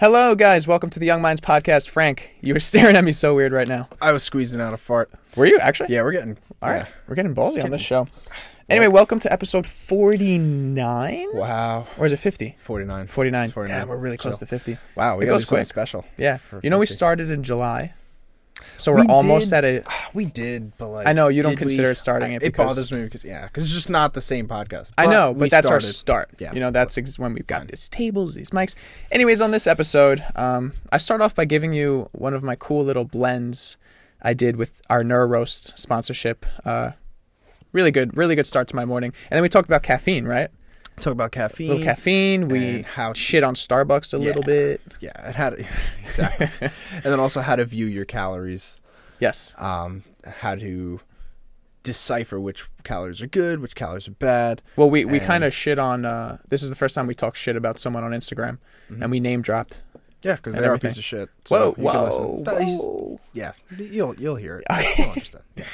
Hello, guys. Welcome to the Young Minds podcast. Frank, you were staring at me so weird right now. I was squeezing out a fart. Were you actually? Yeah, we're getting. All right. yeah. We're getting ballsy on this show. Anyway, welcome to episode 49. Wow. Or is it 50? 49. 49. It's 49. Yeah, we're really close Chill. to 50. Wow, we It got goes quick. special. Yeah. You know, we started in July. So we're We almost did- at a. We did, but like I know, you don't consider we- it starting I- it It because- bothers me because yeah, because it's just not the same podcast. I know, but that's our start. Yeah. You know, that's ex- when we've got these tables, these mics. Anyways, on this episode, um, I start off by giving you one of my cool little blends I did with our Neuro Roast sponsorship. Uh, really good, really good start to my morning. And then we talked about caffeine, right? Talk about caffeine. A caffeine. little caffeine. We how- shit on Starbucks a little bit. Yeah, it had exactly, and then also how to view your calories. Yes. Um, how to decipher which calories are good, which calories are bad. Well, we, we And- kind of shit on. Uh, this is the first time we talk shit about someone on Instagram, and we name dropped. Yeah, because they are a piece of shit. Whoa, So you whoa, listen. Whoa. Yeah, you'll you'll hear it. You'll understand. Yeah.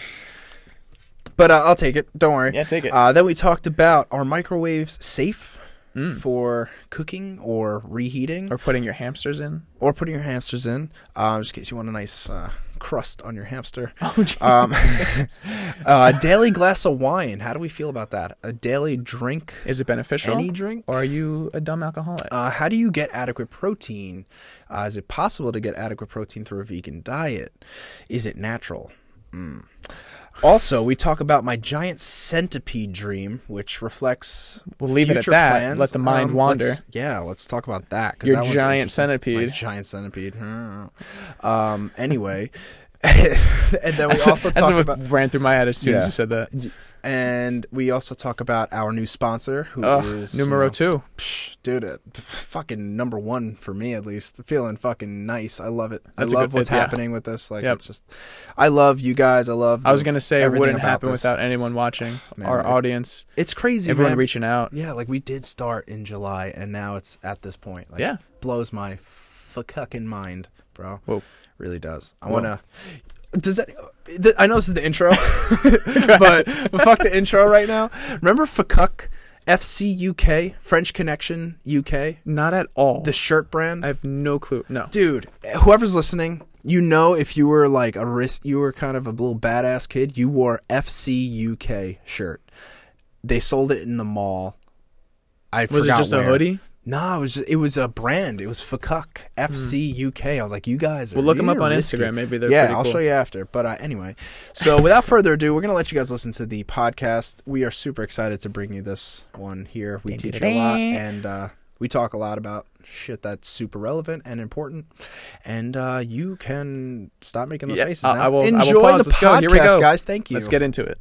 But uh, I'll take it. Don't worry. Yeah, take it. Uh, then we talked about are microwaves safe Mm. for cooking or reheating Or putting your hamsters in. or putting your hamsters in, um, just in case you want a nice uh, crust on your hamster. Oh. Um, uh, daily glass of wine. How do we feel about that? A daily drink, Is it beneficial? any drink. Or are you a dumb alcoholic? Uh, how do you get adequate protein? Uh, is it possible to get adequate protein through a vegan diet? Is it natural? Mm. Also, we talk about my giant centipede dream, which reflects. We'll leave it at future that. plans. Let the mind Um, wander. let's- yeah, let's talk about that. Your that giant centipede. My giant centipede. um. Anyway, and then we also that's talk what about. ran through my head as soon as you said that. And we also talk about our new sponsor, who is Ugh, you numero know, two. Psh, dude, uh, fucking number one for me at least. Feeling fucking nice. I love it. That's I love good- what's yeah. happening with this. Like Yep. it's just, I love you guys. I love. I was gonna say it wouldn't happen this. without anyone watching, Man, our it- audience, It's crazy, everyone man. reaching out. yeah, like we did start in July, and now it's at this point. Like, Yeah. blows my fucking mind, bro. Whoa. really does. I Whoa. wanna. Does that? th- I know this is the intro, but, but fuck the intro right now. Remember Fakuk, FC UK, French Connection UK, Not at all. the shirt brand. I have no clue. No. dude whoever's listening you know if you were like a risk you were kind of a little badass kid you wore fc uk shirt they sold it in the mall i forgot. Was it forgot just a where. hoodie? No it was just, it was a brand it was Fakuk FC UK. I was like, you guys. Are, We'll look 'em you're up on risky. Instagram. Maybe they're yeah. pretty I'll cool. show you after. But uh, anyway, so without further ado, we're gonna let you guys listen to the podcast. We are super excited to bring you this one here. We teach a lot, and uh, we talk a lot about shit that's super relevant and important. And uh, you can stop making those Yeah, faces. I- now. I will- I will Enjoy pause. the Let's go. podcast, Here we go. guys. Thank you. Let's get into it.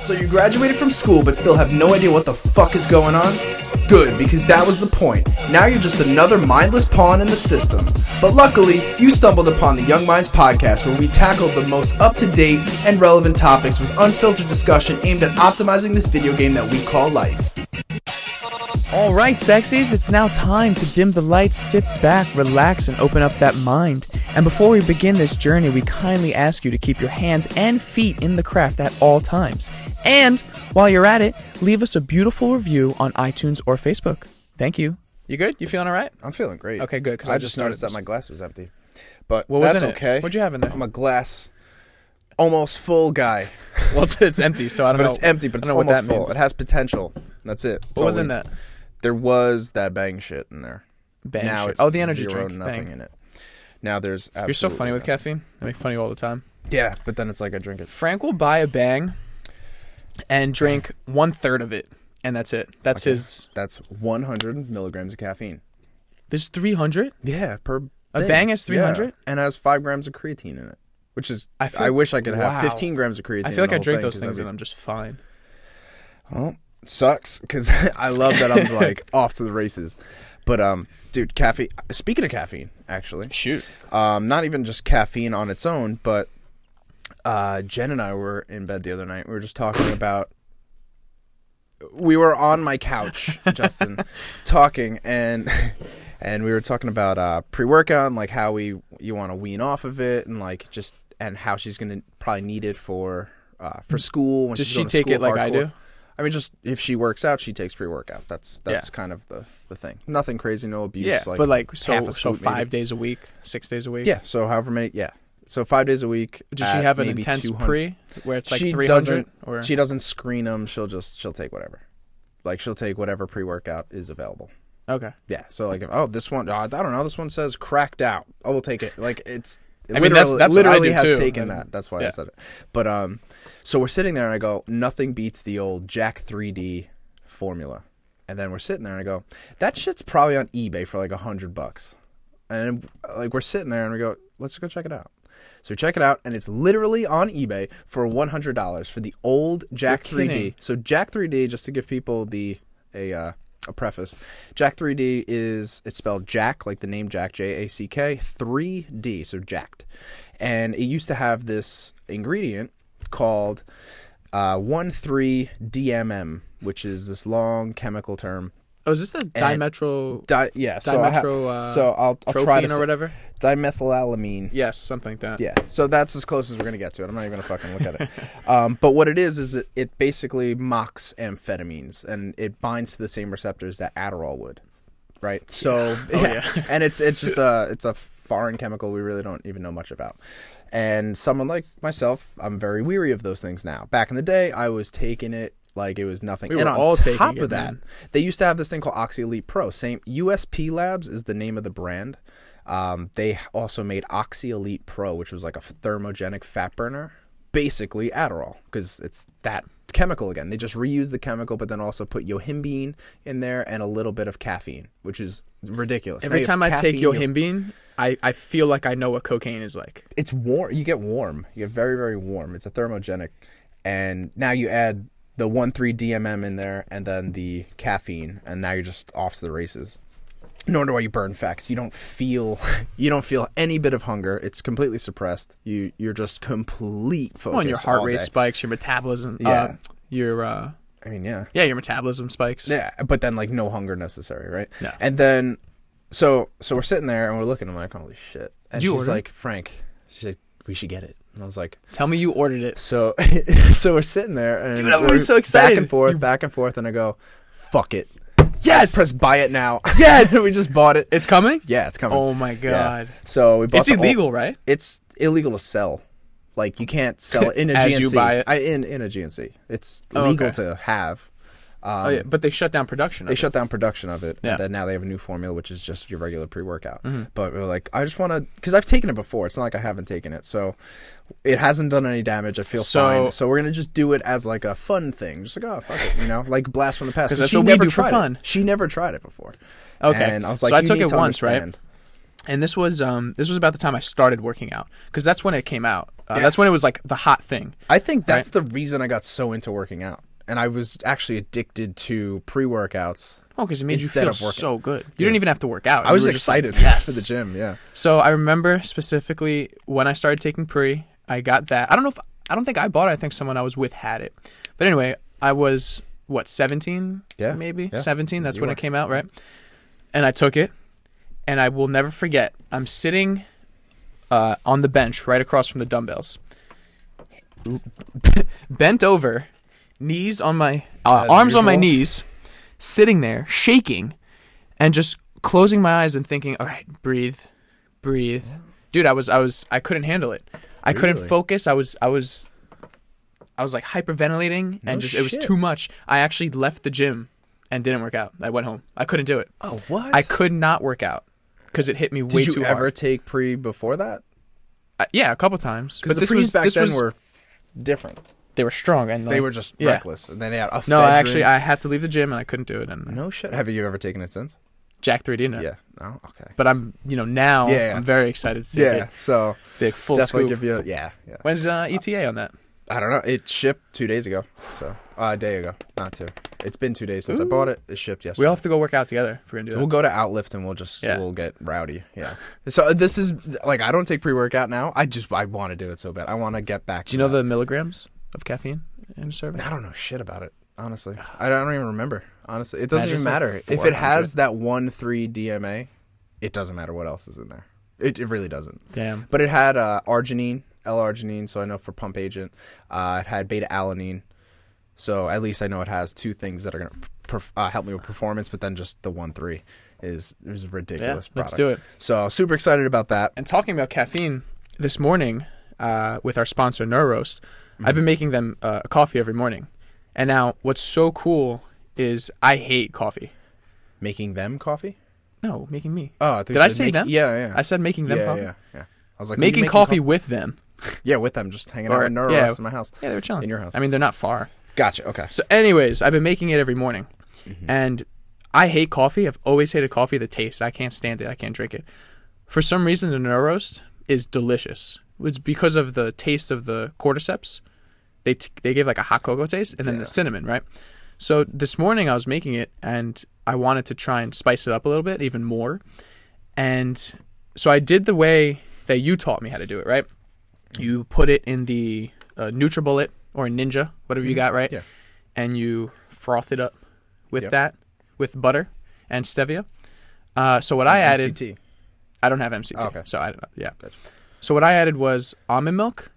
So you graduated from school but still have no idea what the fuck is going on? Good, because that was the point. Now you're just another mindless pawn in the system. But luckily, you stumbled upon the Young Minds podcast where we tackle the most up-to-date and relevant topics with unfiltered discussion aimed at optimizing this video game that we call life. All right, sexies, it's now time to dim the lights, sit back, relax, and open up that mind. And before we begin this journey, we kindly ask you to keep your hands and feet in the craft at all times. And while you're at it, leave us a beautiful review on iTunes or Facebook. Thank you. You good? You feeling all right? I'm feeling great. Okay, good, 'cause I I just noticed that my glass was empty. But What was that's okay. What'd you have in there? I'm a glass almost full guy. Well, it's, it's empty, so I don't But know. But it's empty, but it's don't know what almost that full. means. It has potential. That's it. That's What was we- in that? There was that bang shit in there. Bang now shit. it's oh, the energy zero, drink. nothing Bang. in it. Now there's You're so funny absolutely with caffeine. I make fun of you all the time. Yeah, but then it's like I drink it. Frank will buy a bang and drink one third of it, and that's it. That's Okay. his. That's 100 milligrams of caffeine. There's 300. Yeah, per A thing. bang has 300? Yeah, and has five grams of creatine in it, which is I I, wish I could have 15 grams of creatine. I feel like I drink whole those things 'cause and I'm just fine. well, sucks because I love that I'm like off to the races. But um, dude, caffeine. Speaking of caffeine, actually, Shoot. um, not even just caffeine on its own, but uh, Jen and I were in bed the other night. We were just talking about. We were on my couch, Justin, talking, and and we were talking about uh, pre workout and like how we you want to wean off of it, and like just and how she's gonna probably need it for uh, for school. When Does she take it like I do? I mean, just if she works out, she takes pre-workout. That's that's Yeah. kind of the the thing. Nothing crazy, no abuse. Yeah, but like so so scoop, maybe. five days a week, six days a week. Yeah, so however many. Yeah, so five days a week. Does she have an intense 200. pre where it's like She three hundred doesn't- or She doesn't screen them. She'll just she'll take whatever. Like she'll take whatever pre-workout is available. okay? Yeah. So like, if, oh, this one, oh, I don't know. This one says cracked out. Oh, we'll take it. Like it's. It I mean, that's- literally, that's what I literally has too. taken And- that. That's why I said it. But um, so we're sitting there and I go, nothing beats the old Jack 3D formula. And then we're sitting there and I go, that shit's probably on eBay for like a hundred bucks. And like we're sitting there and we go, let's go check it out. So check it out, and it's literally on eBay for one hundred dollars for the old Jack You're 3D. kidding. So Jack 3D, just to give people the a uh, a preface, Jack 3D is it's spelled Jack like the name Jack J A C K 3D, so jacked, and it used to have this ingredient called uh, one three DMM, which is this long chemical term. Oh, is this the dimetro Di- yeah, so, I ha- dimetro uh, so I'll, I'll try to or whatever? dimethylamine. Yes, something like that. Yeah, so that's as close as we're gonna get to it. I'm not even gonna fucking look at it. Um, but what it is is it, it basically mocks amphetamines and it binds to the same receptors that Adderall would, right? So yeah, and it's it's just a it's a foreign chemical we really don't even know much about. And someone like myself, I'm very weary of those things now. Back in the day, I was taking it like it was nothing. We and on top it, of that, man. they used to have this thing called Oxy Elite Pro. Same USP Labs is the name of the brand. Um, they also made Oxy Elite Pro, which was like a thermogenic fat burner, basically Adderall, because it's that chemical again. They just reuse the chemical, but then also put yohimbine in there and a little bit of caffeine, which is ridiculous. Every have time I take caffeine, yohimbine, I, I feel like I know what cocaine is like. it's warm. You get warm. You get very very warm. It's a thermogenic, and now you add the one three DMM in there, and then the caffeine, and now you're just off to the races. No wonder why you burn fat. 'cause you don't feel you don't feel any bit of hunger. It's completely suppressed. You you're just complete focus. Well, and your heart rate day. spikes, your metabolism. Yeah. Uh, your uh, I mean, yeah. yeah, your metabolism spikes. Yeah, but then like no hunger necessary, right? No. And then so so we're sitting there and we're looking. I'm like, holy shit! And Did she's like, Frank, she's like, we should get it. And I was like, Tell me you ordered it. so so we're sitting there and Dude, I'm we're so excited. back and forth, You- back and forth, and I go, fuck it, Yes, press buy it now. Yes! we just bought it. it's coming. Yeah, it's coming. Oh my Yeah. god, So we bought. it's the whole- illegal, right? it's illegal to sell. Like you can't sell it in a As GNC. you buy it? I, in in a GNC. It's Oh, legal okay. to have. Um, oh yeah, but they shut down production. they of it. shut down production of it, Yeah. and then now they have a new formula, which is just your regular pre-workout. Mm-hmm. But we're like, I just want to, because I've taken it before. It's not like I haven't taken it, so it hasn't done any damage. I feel So- fine. So we're gonna just do it as like a fun thing, just like oh fuck it, you know, like blast from the past. 'Cause that's she never tried fun. It. She never tried it before. Okay. and I was like, So I took it to once, right? and this was um this was about the time I started working out because that's when it came out. Uh, Yeah. That's when it was like the hot thing. I think that's the reason I got so into working out, and I was actually addicted to pre-workouts. Oh, because it made you of feel so good. You didn't even have to work out. I was just like, excited yes. for the gym. Yeah. So I remember specifically when I started taking pre, I got that. I don't know if I don't think I bought it. I think someone I was with had it. But anyway, I was what 17? Yeah, maybe yeah. 17. That's You when were. it came out, right? And I took it, and I will never forget. I'm sitting uh, on the bench right across from the dumbbells, bent over, knees on my uh, arms on my knees, sitting there shaking, and just closing my eyes and thinking, "All right, breathe, breathe." Dude, I was I was I couldn't handle it. I couldn't focus. I was I was I was like hyperventilating and No just it was too much. I actually left the gym and didn't work out. I went home. I couldn't do it. Oh what? I could not work out because it hit me way too hard. Did you ever take pre before that? Uh, yeah, a couple times. Because But the this pre's was back this then was were different. They were strong and They were just yeah. reckless, and then they had a. No, actually, I had to leave the gym and I couldn't do it. And no shit. Have you ever taken it since? Jack 3D no. Yeah. No. Okay. But I'm, you know, now Yeah, yeah. I'm very excited to take Yeah. it. So Big full definitely scoop. give you. A, yeah. Yeah. When's uh, ETA on that? I don't know. It shipped two days ago. So uh, a day ago, not two. It's been two days since I bought it. It shipped yesterday. We all have to go work out together if we're gonna do that. We'll go to Outlift and we'll just Yeah. we'll get rowdy. Yeah. So uh, this is like I don't take pre workout now. I just I want to do it so bad. I want to get back. do you know the milligrams of caffeine in a serving? I don't know shit about it. Honestly, I don't even remember. Honestly, it doesn't Imagine even it's like matter if 400. it has that one three DMA. It doesn't matter what else is in there. It, it really doesn't. Damn. But it had uh, arginine, L-arginine, so I know for pump agent. Uh, it had beta alanine. So at least I know it has two things that are gonna perf- uh, help me with performance. But then just the one three is is a ridiculous. Product. Let's product. do it. So super excited about that. And talking about caffeine, this morning uh, with our sponsor Neuroast, I've been making them uh, a coffee every morning. And now, what's so cool is I hate coffee. Making them coffee. No, making me. Oh, I Did I say make- them? Yeah, yeah. I said making them yeah, coffee. yeah, yeah. I was like, you Making, coffee with them. Yeah, with them, just hanging Or- out in Neuros yeah. in my house. Yeah, they were chilling. In your house. I mean, they're not far. Gotcha. Okay. So, anyways, I've been making it every morning, and I hate coffee. I've always hated coffee. The taste, I can't stand it. I can't drink it. For some reason, the Neuroast is delicious. It's because of the taste of the cordyceps. They t- they give like a hot cocoa taste, and then Yeah. the cinnamon, right? So this morning I was making it, and I wanted to try and spice it up a little bit, even more. And so I did the way that you taught me how to do it, right? You put it in the uh, NutriBullet or Ninja, whatever you got, right? Yeah. And you froth it up with Yep. that, with butter and stevia. Uh, so what I added, MCT. I don't have MCT. Oh, okay. So I don't know. yeah. Gotcha. So what I added was almond milk,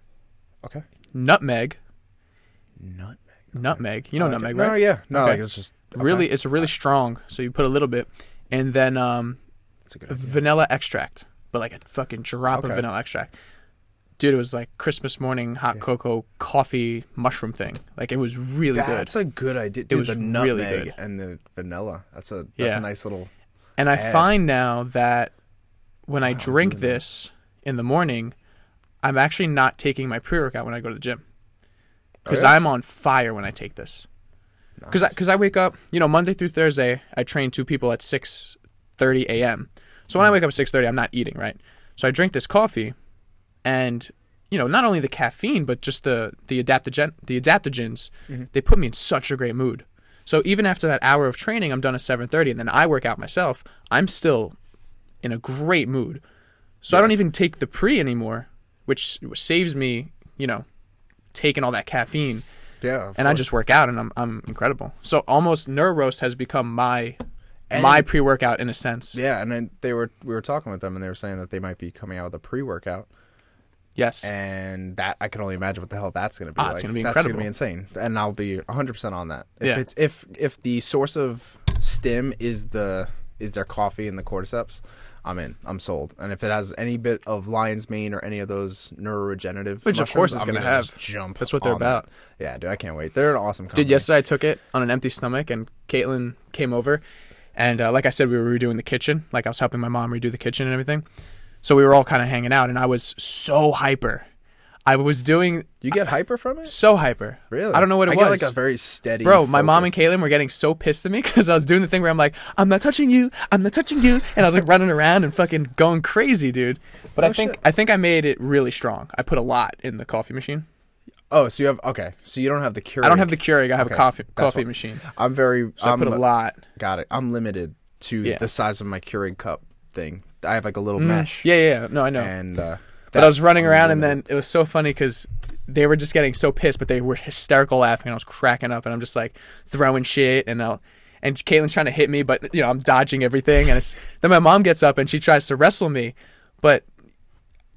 Okay. nutmeg, Nutmeg. nutmeg. You know nutmeg, No, right? yeah. No, Okay. like it's just okay. Really, it's really strong. So you put a little bit, and then um, It's a good idea. vanilla extract, but like a fucking drop of Okay. vanilla extract. Dude, it was like Christmas morning hot cocoa coffee mushroom thing. Like it was really good. That's a good idea. Dude, was the really nutmeg good. and the vanilla. That's a that's Yeah. a nice little. And I find now that when I drink this in the morning, I'm actually not taking my pre workout when I go to the gym because Oh, yeah? I'm on fire when I take this. Because Nice. I, cause I wake up, you know, Monday through Thursday, I train two people at 6.30 a.m. So when I hmm. wake up at 6.30, I'm not eating, right? So I drink this coffee and, you know, not only the caffeine, but just the, the, adaptogen, the adaptogens, mm-hmm. they put me in such a great mood. So even after that hour of training, I'm done at 7.30 and then I work out myself, I'm still in a great mood. So I don't even take the pre anymore, which saves me, you know, taking all that caffeine yeah, and I just work out and I'm I'm incredible. So almost Neuroast has become my And- my pre workout in a sense. yeah, and then they were we were talking with them and they were saying that they might be coming out with a pre workout Yes. and that I can only imagine what the hell that's going to be Ah, like. it's gonna be that's incredible. gonna be insane, and I'll be 100 percent on that. If Yeah. it's if if the source of stim is the is their coffee and the cordyceps, I'm in. I'm sold. And if it has any bit of lion's mane or any of those neuroregenerative, Which, of course it's gonna gonna have. jump. That's what they're that. about. Yeah, dude, I can't wait. They're an awesome company. Did yesterday I took it on an empty stomach and Caitlin came over and uh, like I said we were redoing the kitchen. Like I was helping my mom redo the kitchen and everything. So we were all kind of hanging out and I was so hyper. I was doing You get hyper from it? so hyper. Really? I don't know what it I was. get like a very steady. Bro, my mom and. Caitlin were getting so pissed at me because I was doing the thing where I'm like, I'm not touching you, I'm not touching you, and I was like running around and fucking going crazy, dude. But I Oh, think shit. I think I made it really strong. I put a lot in the coffee machine. Oh, so you have okay. So you don't have the Keurig. I don't have the Keurig. I have Okay, a coffee coffee what- machine. I'm very. So i I'm, put a lot. Got it. I'm limited to Yeah. the size of my Keurig cup thing. I have like a little mesh. Mm. Yeah, yeah, yeah. No, I know. And uh, but I was running around and then it was so funny because they were just getting so pissed, but they were hysterical laughing. And I was cracking up, and I'm just like throwing shit, and I'll, and Caitlin's trying to hit me, but you know I'm dodging everything, and it's then my mom gets up and she tries to wrestle me, but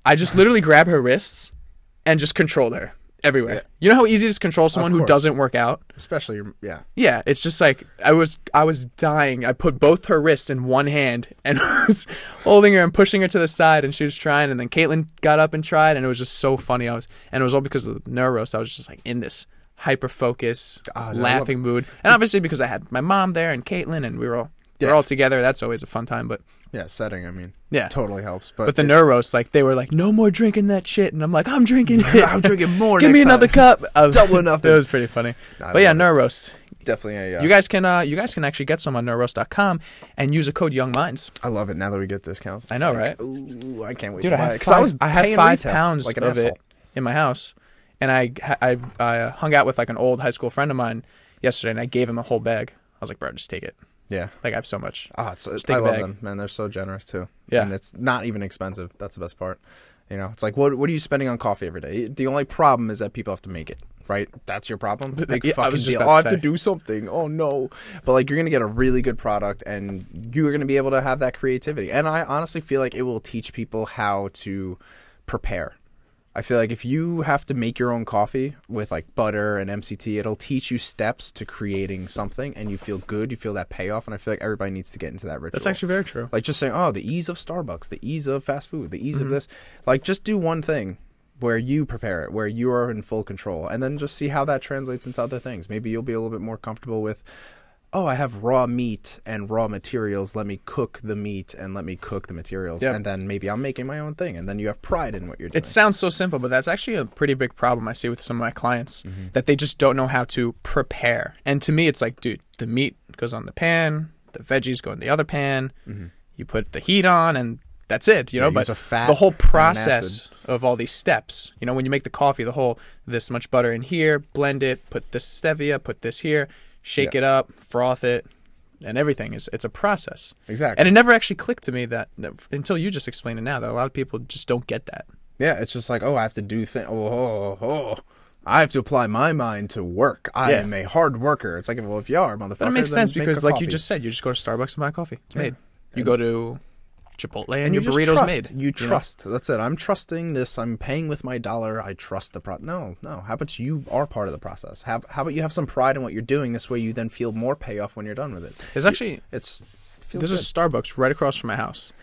I just literally grab her wrists and just control her everywhere. Yeah. You know how easy it is to control someone who doesn't work out? especially your- yeah. Yeah, it's just like I was I was dying. I put both her wrists in one hand and was holding her and pushing her to the side and she was trying and then Caitlin got up and tried and it was just so funny. I was and it was all because of the neuros. I was just like in this hyper focus, Ah, dude, I laughing mood. And obviously because I had my mom there and Caitlin and we were all we Yeah. were all together, that's always a fun time. But Yeah, setting. I mean, Yeah. totally helps. But, but the it- neuros, like they were like, No more drinking that shit and I'm like, I'm drinking it. I'm drinking more. Give me another cup. Was, Double or nothing. It was pretty funny. I but yeah, neuros Definitely a. Uh, You guys can uh, you guys can actually get some on neuroast.com and use a code Young Minds. I love it now that we get discounts. It's I know, like, right? Ooh, I can't wait Dude, to I buy it. 'Cause five, I was I paying five retail pounds like of asshole. it in my house, and I I, I hung out with like an old high school friend of mine yesterday, and I gave him a whole bag. I was like, bro, just take it. Yeah. Like I have so much. Oh, it's, take uh, I love them, man. They're so generous too. Yeah. and it's not even expensive. That's the best part. You know, it's like what what are you spending on coffee every day? The only problem is that people have to make it. Right, that's your problem. Big Yeah, I was just deal. Oh, to I have to do something. Oh no! But like, you're gonna get a really good product, and you're gonna be able to have that creativity. And I honestly feel like it will teach people how to prepare I feel like if you have to make your own coffee with like butter and MCT, it'll teach you steps to creating something, and you feel good. You feel that payoff, and I feel like everybody needs to get into that ritual. That's actually very true. like just saying, oh, the ease of Starbucks, the ease of fast food, the ease Mm-hmm. of this. Like just do one thing where you prepare it, where you are in full control, and then just see how that translates into other things. Maybe you'll be a little bit more comfortable with. Oh, I have raw meat and raw materials. Let me cook the meat and let me cook the materials, Yeah. and then maybe I'm making my own thing, and then you have pride in what you're doing. It sounds so simple, but that's actually a pretty big problem I see with some of my clients Mm-hmm. that they just don't know how to prepare. And to me, it's like, dude, the meat goes on the pan, the veggies go in the other pan, you put the heat on, and that's it. You know, Mm-hmm. but a fat the whole process of all these steps. You know, when you make the coffee, the whole this much butter in here, blend it, put this stevia, put this here, shake Yeah. it up, froth it, and everything is it's a process. Exactly. And it never actually clicked to me that, that until you just explained it now that a lot of people just don't get that. Yeah, it's just like, oh, I have to do things. Oh, oh, oh, oh, I have to apply my mind to work. I Yeah. am a hard worker. It's like, well, if you are, motherfucker, But it makes sense because, like you just said, you just go to Starbucks and buy coffee. It's made. You go to Chipotle and, and your you just burrito's trust. made. You know? trust. That's it. I'm trusting this. I'm paying with my dollar. I trust the pro. No, no. How about you are part of the process? How, how about you have some pride in what you're doing? This way, you then feel more payoff when you're done with it. It's actually It's a good. Starbucks right across from my house,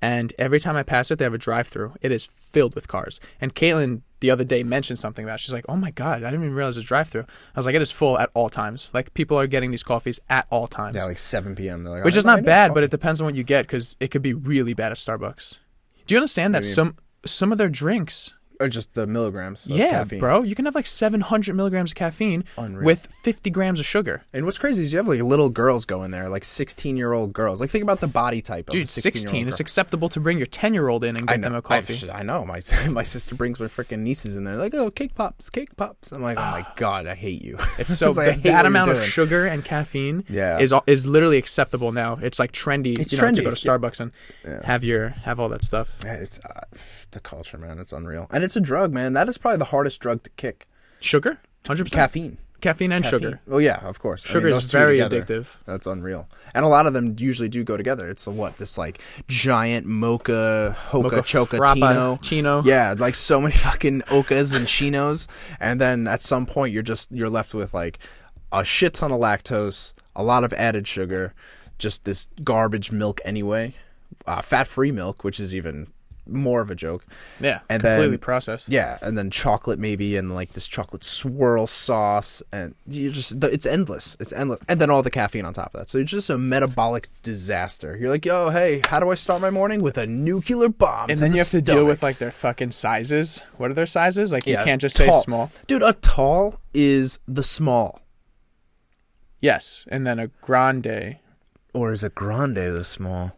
and every time I pass it, they have a drive-through. It is filled with cars. And Caitlin the other day mentioned something about. it. She's like, "Oh my god, I didn't even realize it's drive-through." I was like, "It is full at all times. Like people are getting these coffees at all times." yeah, like 7 p.m. They're like, which "Oh, is not bad, but it depends on what you get because it could be really bad at Starbucks. Do you understand that some some of their drinks or just the milligrams. Of yeah, caffeine. bro. You can have like 700 milligrams of caffeine Unreal. with 50 grams of sugar. And what's crazy is you have like little girls go in there, like 16 year old girls. Like think about the body type of Dude, a 16. 16. It's acceptable to bring your 10 year old in and I get know. them a I, coffee. I know. My my sister brings my freaking nieces in there, like, oh, cake pops, cake pops. I'm like, oh my god, I hate you. It's so like, I that, hate that what you're amount of doing. sugar and caffeine Yeah. is al- is literally acceptable now. It's like trendy, It's you know, to trendy, go to. Starbucks and have your have all that stuff. Yeah, it's uh, the culture, man. It's unreal, and it's a drug, man. That is probably the hardest drug to kick. Sugar? 100%. Caffeine. Caffeine and Caffeine. sugar. Oh yeah, of course. I Sugar mean, is very together, addictive. That's unreal, and a lot of them usually do go together. It's a what? This like giant mocha hoka Mocha chocatino. frappuccino. Yeah, like so many fucking okas and chinos, and then at some point you're just you're left with like a shit ton of lactose, a lot of added sugar, just this garbage milk anyway, uh, fat-free milk, which is even more of a joke. Yeah. And completely then- processed. Yeah, and then chocolate maybe, and like this chocolate swirl sauce, and you just it's endless. It's endless, and then all the caffeine on top of that. So it's just a metabolic disaster. You're like, yo, hey, how do I start my morning with a nuclear bomb? And then the you have to deal with like their fucking sizes. What are their sizes? Like you Yeah, can't just say small. dude. A tall is the small, Yes, and then a grande. or is a grande the small?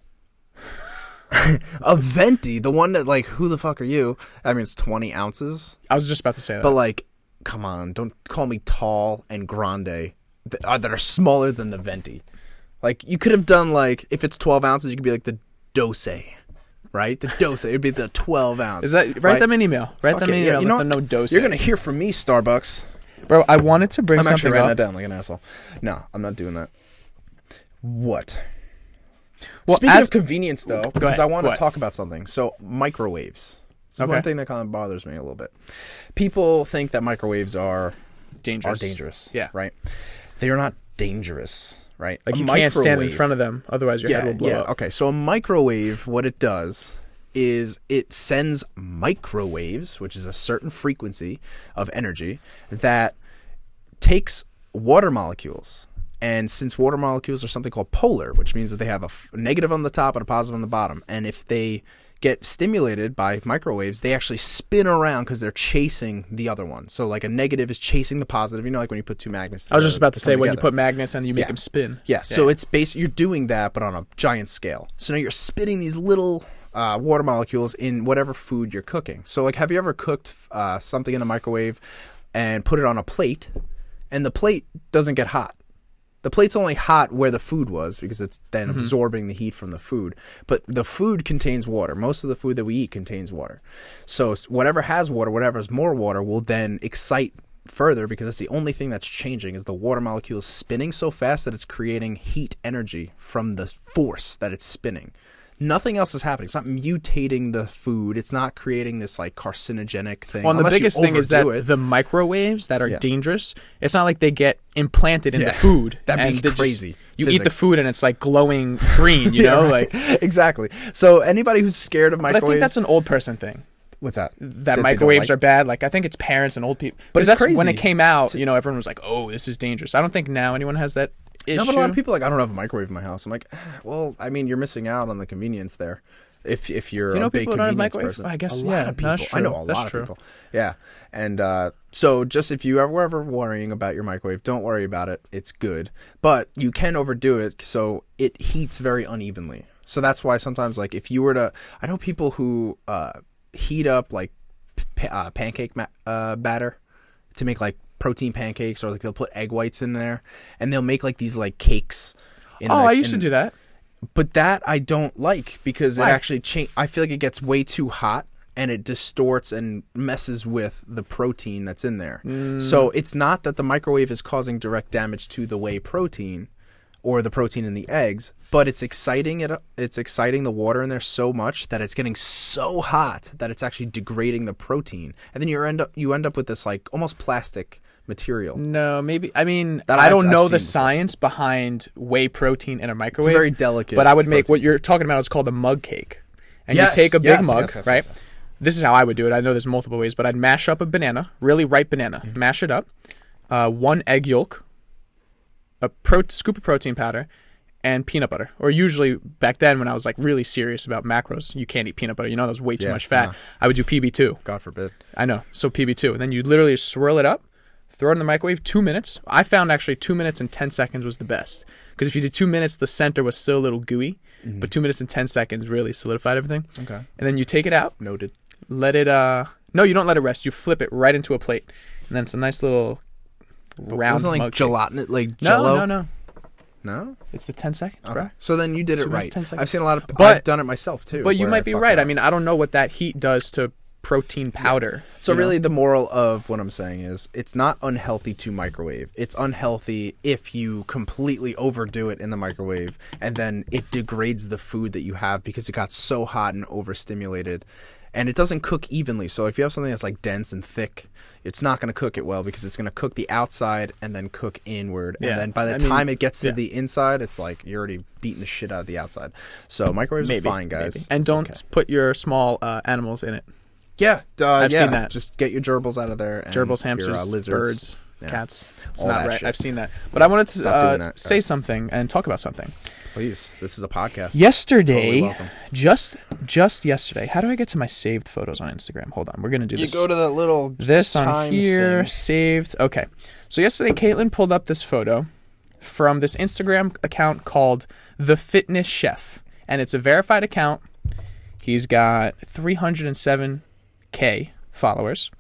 a venti, the one that like, who the fuck are you? I mean, it's twenty ounces. I was just about to say that. But like, come on, don't call me tall and grande that are, that are smaller than the venti. Like you could have done like if it's twelve ounces, you could be like the dose, right? The dose. It'd be the twelve ounce. Is that write right? them an email? Write Fuck them an email. yeah, you know them know dose. You're gonna hear from me, Starbucks. Bro, I wanted to bring I'm actually something writing up. that down like an asshole. No, I'm not doing that. What? Well, Speaking as- of convenience, though, because ahead. I want to talk about something. So microwaves. It's Okay. one thing that kind of bothers me a little bit. People think that microwaves are dangerous. are dangerous. Yeah. Right. They are not dangerous. Right. Like A you can't stand in front of them, otherwise your yeah, head will blow yeah. up. Okay. So a microwave, what it does is it sends microwaves, which is a certain frequency of energy that takes water molecules. And since water molecules are something called polar, which means that they have a f- negative on the top and a positive on the bottom, and if they get stimulated by microwaves, they actually spin around because they're chasing the other one. So, like a negative is chasing the positive. You know, like when you put two magnets. I was just about to say when you put magnets and you make Yeah. them spin. Yeah, so it's base you're doing that, but on a giant scale. So now you're spitting these little uh, water molecules in whatever food you're cooking. So like, have you ever cooked uh, something in a microwave and put it on a plate, and the plate doesn't get hot? The plate's only hot where the food was because it's then mm-hmm. absorbing the heat from the food. But the food contains water. Most of the food that we eat contains water. So whatever has water, whatever has more water, will then excite further because it's the only thing that's changing is the water molecule is spinning so fast that it's creating heat energy from the force that it's spinning. Nothing else is happening. It's not mutating the food. It's not creating this like carcinogenic thing. Well, the biggest thing is that it. the microwaves that are Yeah. dangerous. It's not like they get implanted in Yeah. the food. That'd be they just- crazy you eat the food and it's like glowing green. You Yeah, know, right. like. exactly. So anybody who's scared of But I think that's an old person thing. what's that? That, microwaves like- are bad. Like I think it's parents and old people. But that's when it came out. You know, everyone was like, "Oh, this is dangerous." I don't think now anyone has that issue. No, but a lot of people like I don't have a microwave in my house. I'm like, "Eh, well, I mean, you're missing out on the convenience there. If if you're You know a big people who don't have convenience microwave? person, I guess, a lot yeah, of people. I know a That's lot true. of people. Yeah, and uh, so just if you ever were ever worrying about your microwave, don't worry about it. It's good, but you can overdo it, so it heats very unevenly. So that's why sometimes, like, if you were to, I know people who uh, heat up like p- uh, pancake ma- uh, batter to make like protein pancakes, or like they'll put egg whites in there, and they'll make like these like cakes. In, Oh, like, I used in- to do that. but that I don't like because Why? it actually change. I feel like it gets way too hot and it distorts and messes with the protein that's in there. Mm. So it's not that the microwave is causing direct damage to the whey protein or the protein in the eggs, but it's exciting it. It's exciting the water in there so much that it's getting so hot that it's actually degrading the protein, and then you end up you end up with this like almost plastic material. No, maybe. I mean, That I don't I've know seen the before. science behind whey protein in a microwave. It's very delicate But I would make protein. what you're talking about is called a mug cake, and Yes, you take a big yes, mug, yes, right? This is how I would do it. I know there's multiple ways, but I'd mash up a banana, really ripe banana, Mm-hmm. mash it up, uh, one egg yolk, a pro- scoop of protein powder, and peanut butter. Or usually back then, when I was like really serious about macros, you can't eat peanut butter. You know, that was way too Yeah, much fat. nah. I would do PB2. God forbid. I know. So PB2. And then you literally swirl it up, throw it in the microwave, two minutes. I found actually two minutes and 10 seconds was the best. Because if you did two minutes, the center was still a little gooey. But two minutes and 10 seconds really solidified everything. Mm-hmm. Okay. And then you take it out, Noted. let it, uh, no, you don't let it rest. You flip it right into a plate. And then it's a nice little round Wasn't like mug cake. gelatin, like No, Jello. no, no. No. no. It's the 10 seconds, Okay. bro. So then you did it right. 10 seconds. I've seen a lot of. But- I've done it myself too. But you might be fucked right. up. I mean, I don't know what that heat does to protein powder. So you know? really, the moral of what I'm saying is, it's not unhealthy to microwave. It's unhealthy if you completely overdo it in the microwave, and then it degrades the food that you have because it got so hot and overstimulated, and it doesn't cook evenly. So if you have something that's like dense and thick, it's not going to cook it well because it's going to cook the outside and then cook inward, Yeah. and then by the I mean, time it gets to yeah. the inside, it's like you're already beating the shit out of the outside. So microwaves maybe, are fine, guys. maybe. And It's don't okay. put your small uh, animals in it. Yeah, uh, I've yeah, seen that. Just get your gerbils out of there. And gerbils, your, hamsters, uh, lizards, birds, Yeah. cats. It's All not that right. shit. I've seen that. But I wanted to uh, say something and talk about something. Please, this is a podcast. Yesterday, Totally just just yesterday. How do I get to my saved photos on Instagram? Hold on, we're gonna do You this. You go to that little this on here, thing. saved. Okay, so yesterday, Caitlin pulled up this photo from this Instagram account called The Fitness Chef, and it's a verified account. He's got 307k followers.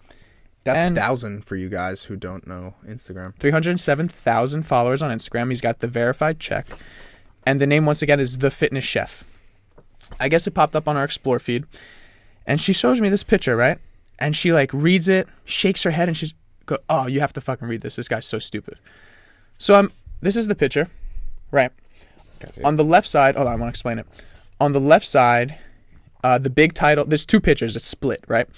That's and- thousand for you guys who don't know Instagram. 307,000 followers on Instagram. He's got the verified check. And the name, once again, is The Fitness Chef. I guess it popped up on our Explore feed. And she shows me this picture, right? And she, like, reads it, shakes her head, and she's, go, oh, you have to fucking read this. This guy's so stupid. So, I'm. um, this is the picture, right? On the left side, hold on, I want to explain it. On the left side, uh, the big title, there's two pictures, it's split, right?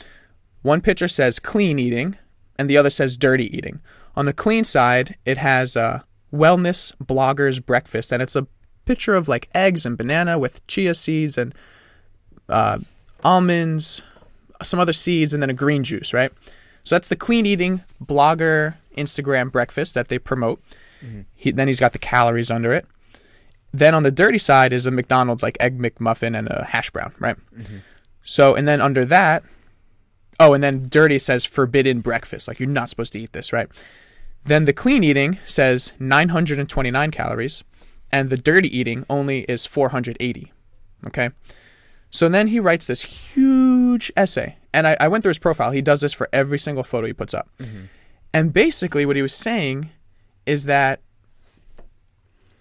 One picture says clean eating, and the other says dirty eating. On the clean side, it has uh, wellness bloggers breakfast, and it's a picture of like eggs and banana with chia seeds and uh, almonds, some other seeds, and then a green juice, right? So that's the clean eating blogger Instagram breakfast that they promote. He, then he's got the calories under it. Then on the dirty side is a McDonald's like egg McMuffin and a hash brown, right? So and then under that, oh, and then dirty says forbidden breakfast, like you're not supposed to eat this, right? Then the clean eating says 929 calories, and the dirty eating only is 480. Okay. So then he writes this huge essay, and I, I went through his profile. He does this for every single photo he puts up. And basically, what he was saying is that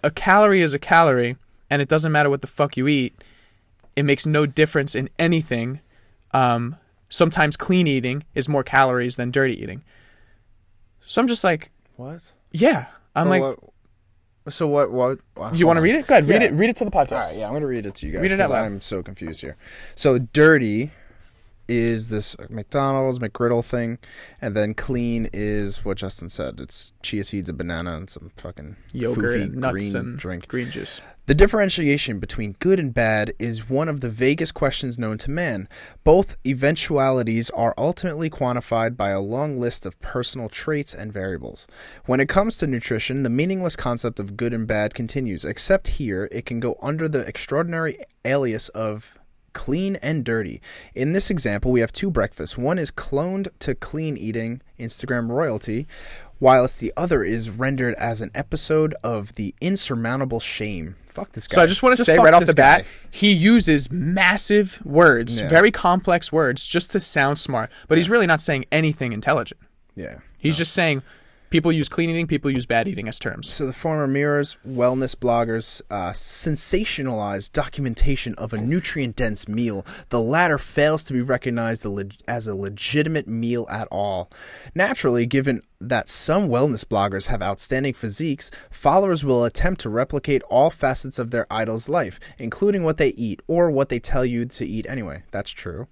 a calorie is a calorie, and it doesn't matter what the fuck you eat. It makes no difference in anything. Um, sometimes clean eating is more calories than dirty eating. So I'm just like, What? yeah. I'm like, what- So what? What? Do you want to read it? Go ahead, read Yeah. it. Read it to the podcast. All right, yeah, I'm gonna read it to you guys. Read it out loud. I'm so confused here. So dirty is this McDonald's McGriddle thing, and then clean is what Justin said. It's chia seeds, a banana, and some fucking Yogurt, and nuts, green and drink. green juice. The differentiation between good and bad is one of the vaguest questions known to man. Both eventualities are ultimately quantified by a long list of personal traits and variables. When it comes to nutrition, the meaningless concept of good and bad continues, except here it can go under the extraordinary alias of clean and dirty. In this example, we have two breakfasts. One is cloned to clean eating Instagram royalty, whilst the other is rendered as an episode of the insurmountable shame. Fuck this guy. So I just want to say right off the bat, he uses massive words, Yeah. very complex words, just to sound smart. But he's really not saying anything intelligent. Yeah. He's just saying people use clean eating, people use bad eating as terms. So the former mirrors wellness bloggers uh, sensationalized documentation of a nutrient-dense meal. The latter fails to be recognized as a legitimate meal at all. Naturally, given that some wellness bloggers have outstanding physiques, followers will attempt to replicate all facets of their idol's life, including what they eat or what they tell you to eat anyway. That's true.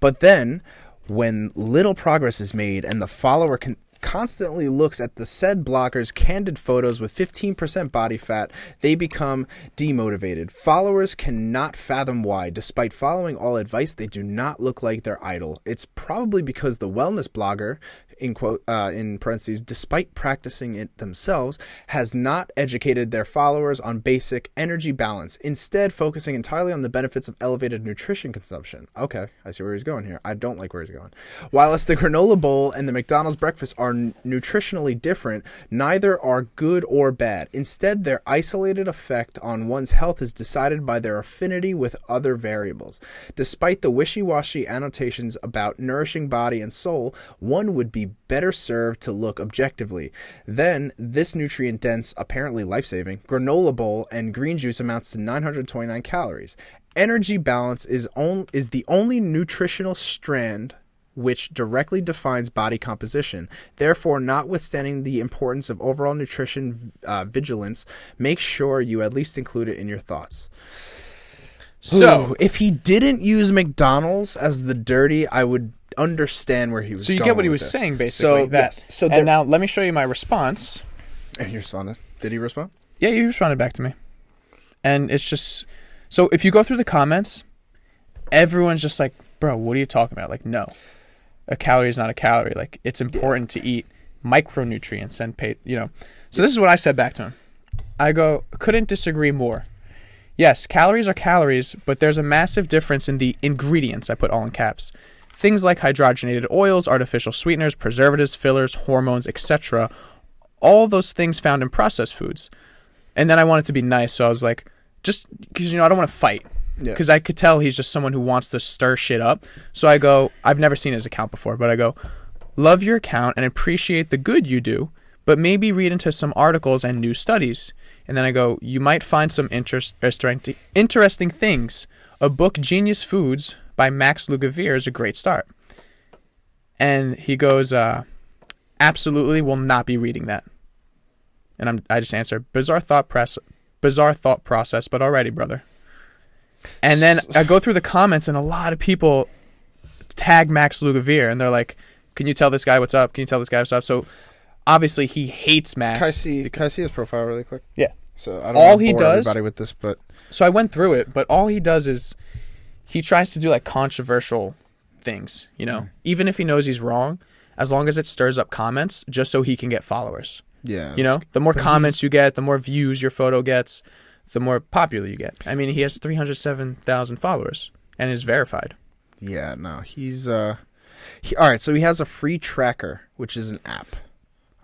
But then, when little progress is made and the follower can constantly looks at the said blogger's candid photos with 15% body fat, they become demotivated. Followers cannot fathom why, despite following all advice, they do not look like their idol. It's probably because the wellness blogger, in quote uh, in parentheses, despite practicing it themselves, has not educated their followers on basic energy balance, instead focusing entirely on the benefits of elevated nutrition consumption. Okay, I see where he's going here. I don't like where he's going. Whilst the granola bowl and the McDonald's breakfast are n- nutritionally different, neither are good or bad. Instead, their isolated effect on one's health is decided by their affinity with other variables. Despite the wishy-washy annotations about nourishing body and soul, one would be better served to look objectively. Then, this nutrient dense, apparently life saving, granola bowl and green juice amounts to 929 calories. Energy balance is, on, is the only nutritional strand which directly defines body composition. Therefore, notwithstanding the importance of overall nutrition uh, vigilance, make sure you at least include it in your thoughts. So, Ooh, if he didn't use McDonald's as the dirty, I would understand where he was. so you get what he was this. saying, basically. So that. yes, so and now let me show you my response. and he responded. Did he respond? Yeah, you responded back to me. And it's just so if you go through the comments, everyone's just like, "Bro, what are you talking about?" Like, no. A calorie is not a calorie. Like, it's important to eat micronutrients and pay, you know. So this is what I said back to him. I go, "Couldn't disagree more." Yes, calories are calories, but there's a massive difference in the ingredients. I put all in caps. Things like hydrogenated oils, artificial sweeteners, preservatives, fillers, hormones, etc. All those things found in processed foods. And then I wanted to be nice, so I was like, just because you know I don't want to fight, Yeah. because I could tell he's just someone who wants to stir shit up. So I go, I've never seen his account before, but I go, love your account and appreciate the good you do, but maybe read into some articles and new studies. And then I go, you might find some interest, interesting things. A book, Genius Foods by Max Lugavere, is a great start. And he goes, uh, absolutely will not be reading that. And I'm, I just answer, bizarre thought press, bizarre thought process, but alrighty, brother. And then I go through the comments, and a lot of people tag Max Lugavere, and they're like, "Can you tell this guy what's up? Can you tell this guy what's up?" So obviously he hates Max. Can I see? Can I see his profile really quick? Yeah. So I don't All he does- everybody with this, but So I went through it, but all he does is he tries to do like controversial things, you know, Mm. even if he knows he's wrong, as long as it stirs up comments, just so he can get followers. yeah, You know, the more comments you get, the more views your photo gets, the more popular you get. I mean, he has 307,000 followers and is verified. Yeah, no, he's uh, he, all right. So he has a free tracker, which is an app.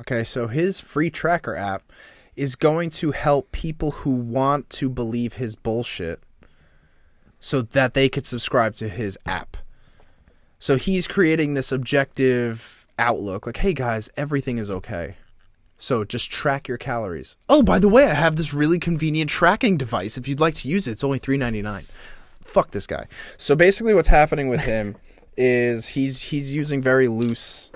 Okay, so his free tracker app is going to help people who want to believe his bullshit, so that they could subscribe to his app. So he's creating this objective outlook, like, hey guys, everything is okay. So just track your calories. Oh, by the way, I have this really convenient tracking device. If you'd like to use it, it's only three ninety nine. Fuck this guy. So basically, what's happening with him is he's he's using very loose,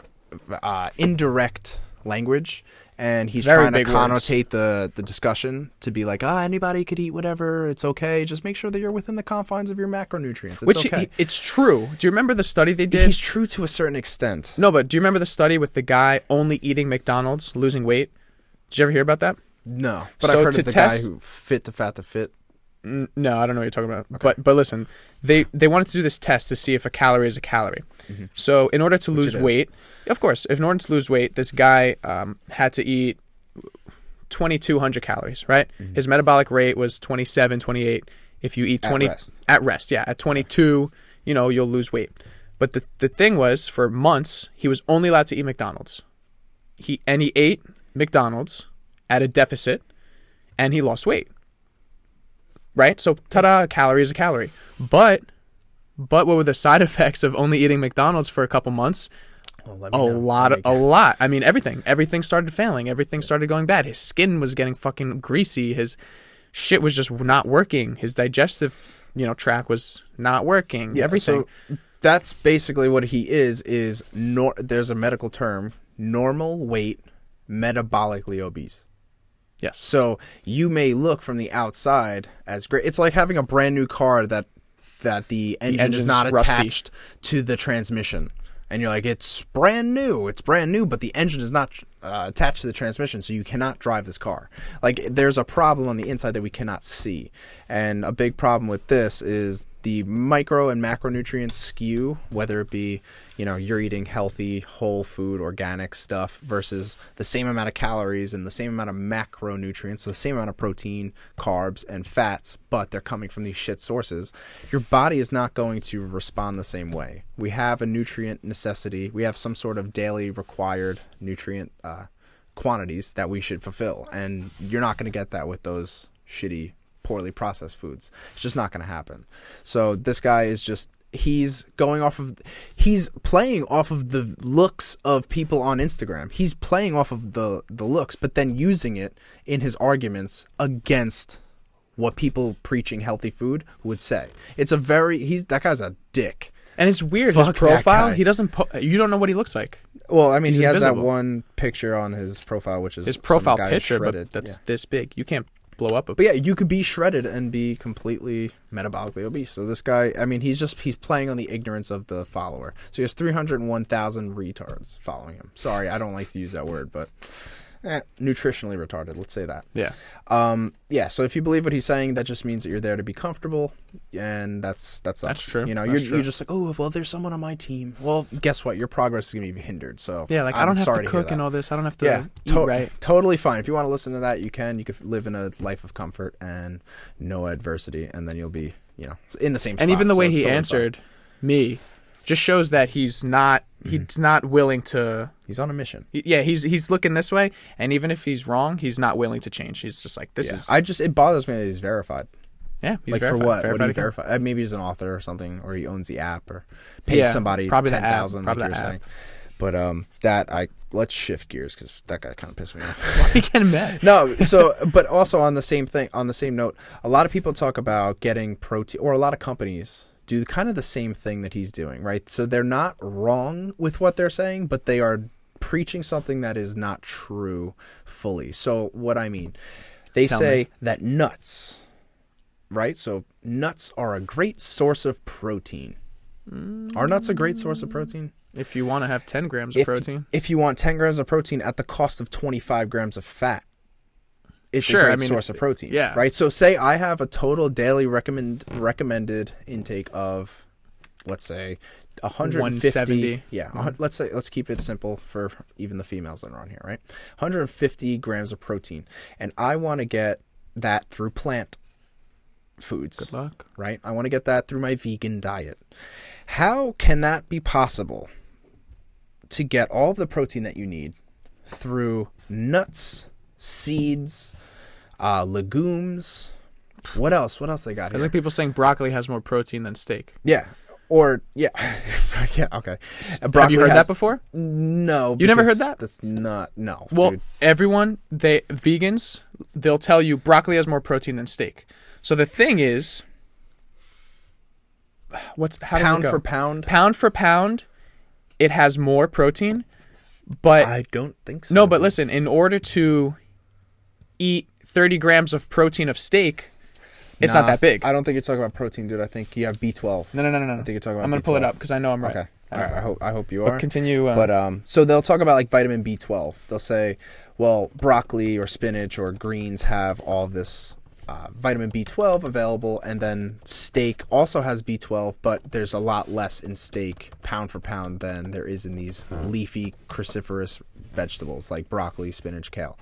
uh, indirect language, and he's Very trying to words. connotate the the discussion to be like, ah, anybody could eat whatever. It's okay. Just make sure that you're within the confines of your macronutrients. It's Which okay. it's true. Do you remember the study they did? He's true to a certain extent. no, but do you remember the study with the guy only eating McDonald's, losing weight? Did you ever hear about that? No, but So I've heard to of the test- guy who fit to fat to fit. No, I don't know what you're talking about. But but listen, they they wanted to do this test to see if a calorie is a calorie. So in order to lose weight, of course, if in order to lose weight, this guy um, had to eat 2,200 calories, right? His metabolic rate was 27, 28. If you eat At 20 rest. at rest, yeah, at 22, you know, you'll lose weight. But the the thing was, for months, he was only allowed to eat McDonald's. He and he ate McDonald's at a deficit, and he lost weight. Right? So, ta-da, a calorie is a calorie. But, but what were the side effects of only eating McDonald's for a couple months? Well, A know. lot, a lot. I mean, everything. Everything started failing. Everything started going bad. His skin was getting fucking greasy. His shit was just not working. His digestive, you know, track was not working. Yeah, everything. So that's basically what he is. Is nor- there's a medical term: normal weight, metabolically obese. yes. So you may look from the outside as great. It's like having a brand new car that that the engine is engine's not rusty. attached to the transmission, and you're like, it's brand new, it's brand new, but the engine is not uh, attached to the transmission, so you cannot drive this car. Like there's a problem on the inside that we cannot see, and a big problem with this is the micro and macronutrients skew, whether it be you know you're eating healthy whole food organic stuff versus the same amount of calories and the same amount of macronutrients so the same amount of protein carbs and fats but they're coming from these shit sources. Your body is not going to respond the same way. We have a nutrient necessity. We have some sort of daily required nutrient uh, quantities that we should fulfill. And you're not going to get that with those shitty poorly processed foods. It's just not going to happen. So this guy is just he's going off of he's playing off of the looks of people on Instagram. He's playing off of the the looks but then using it in his arguments against what people preaching healthy food would say. It's a very he's that guy's a dick And it's weird. His Fuck that profile, guy. he doesn't. Po- you don't know what he looks like. well i mean He's he has invisible. that one picture on his profile which is His some profile guy picture, shredded. but that's Yeah. this big. You can't blow up a. But yeah, you could be shredded and be completely metabolically obese. So this guy, I mean, he's just he's playing on the ignorance of the follower. So he has 301,000 retards following him. Sorry, I don't like to use that word, but eh, nutritionally retarded, let's say that. yeah. Um, yeah, so if you believe what he's saying, that just means that you're there to be comfortable, and that's that's That's true. You know, That's you're, true. you're just like, oh, well, there's someone on my team. Well, guess what? Your progress is gonna be hindered. So Yeah, like I I'm don't have to cook and all this. I don't have to Yeah, to- right. totally fine. If you want to listen to that, you can. You could live in a life of comfort and no adversity, and then you'll be, you know, in the same. And spot, even the so way he answered me just shows that he's not he's not willing to he's on a mission. yeah, he's he's looking this way and even if he's wrong, he's not willing to change. He's just like this Yeah. is I just it bothers me that he's verified. yeah, he's like verified, for what? verified what do you verify? Uh, maybe he's an author or something, or he owns the app, or paid Yeah, somebody probably the ten app, thousand, like probably you were saying. But um, that I let's shift gears because that guy kind of pissed me off. He getting mad. no, so but also on the same thing, on the same note, a lot of people talk about getting protein, or a lot of companies do kind of the same thing that he's doing, right? So they're not wrong with what they're saying, but they are preaching something that is not true fully. So what I mean, they Tell say me. that nuts, right? So nuts are a great source of protein. Are nuts a great source of protein? If you want to have 10 grams of if, protein. If you want 10 grams of protein at the cost of 25 grams of fat, it's Sure, a great I mean, source of protein. yeah. Right. So say I have a total daily recommend recommended intake of, let's say, 150. 170. Yeah. hun- mm-hmm. Let's say let's keep it simple for even the females that are on here. Right. 150 grams of protein, and I want to get that through plant foods Good luck. right? I want to get that through my vegan diet. How can that be possible to get all of the protein that you need through nuts, seeds, uh, legumes? What else? What else they got It's like people saying broccoli has more protein than steak. yeah. Or yeah, yeah. Okay. Uh, Have you heard has- that before? No. You never heard that? That's not. No. Well, dude. everyone, they vegans, they'll tell you broccoli has more protein than steak. So the thing is, what's how does it pound for pound. pound for pound, it has more protein, But I don't think so. no, but listen, in order to eat 30 grams of protein of steak, it's not that big. I don't think you're talking about protein, dude. I think you have B12. no, no, no, no, no. I think you're talking about I'm gonna pull it B12. up because I know I'm right. Okay. All right. I hope I hope you are. But continue. Uh, But um, so they'll talk about like vitamin B12. They'll say, well, broccoli or spinach or greens have all this uh, vitamin B12 available, and then steak also has B12, but there's a lot less in steak pound for pound than there is in these leafy cruciferous vegetables like broccoli, spinach, kale.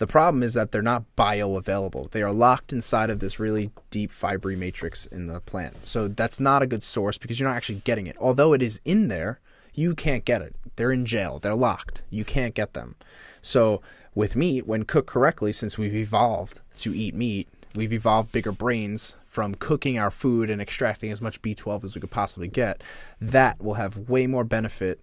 The problem is that they're not bioavailable. They are locked inside of this really deep fibery matrix in the plant. So that's not a good source because you're not actually getting it. Although it is in there, you can't get it. They're in jail. They're locked. You can't get them. So with meat, when cooked correctly, since we've evolved to eat meat, we've evolved bigger brains from cooking our food and extracting as much B12 as we could possibly get. That will have way more benefit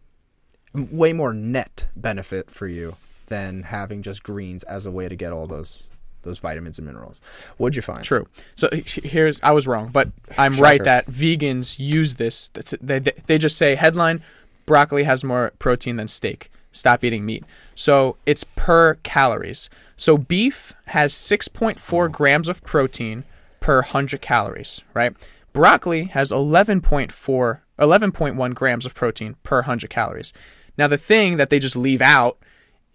way more net benefit for you than having just greens as a way to get all those those vitamins and minerals. What'd you find? True. So here's I was wrong, but I'm Shocker. right that vegans use this. They, they they just say headline: broccoli has more protein than steak. Stop eating meat. So it's per calories. So beef has 6.4 grams of protein per 100 calories, right? Broccoli has 11.4 11.1 grams of protein per 100 calories. Now the thing that they just leave out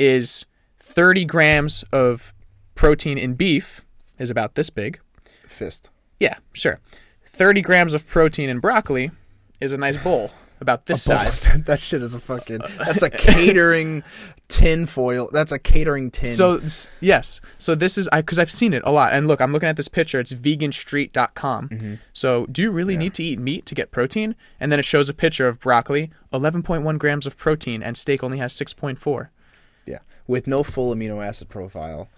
is 30 grams of protein in beef is about this big. Fist. Yeah, sure. 30 grams of protein in broccoli is a nice bowl about this size. that shit is a fucking. That's a catering tin foil. That's a catering tin. So yes, so this is I because I've seen it a lot. And look, I'm looking at this picture. It's veganstreet.com. Mm-hmm. So do you really need to eat meat to get protein? And then it shows a picture of broccoli, 11.1 grams of protein, and steak only has 6.4. with no full amino acid profile,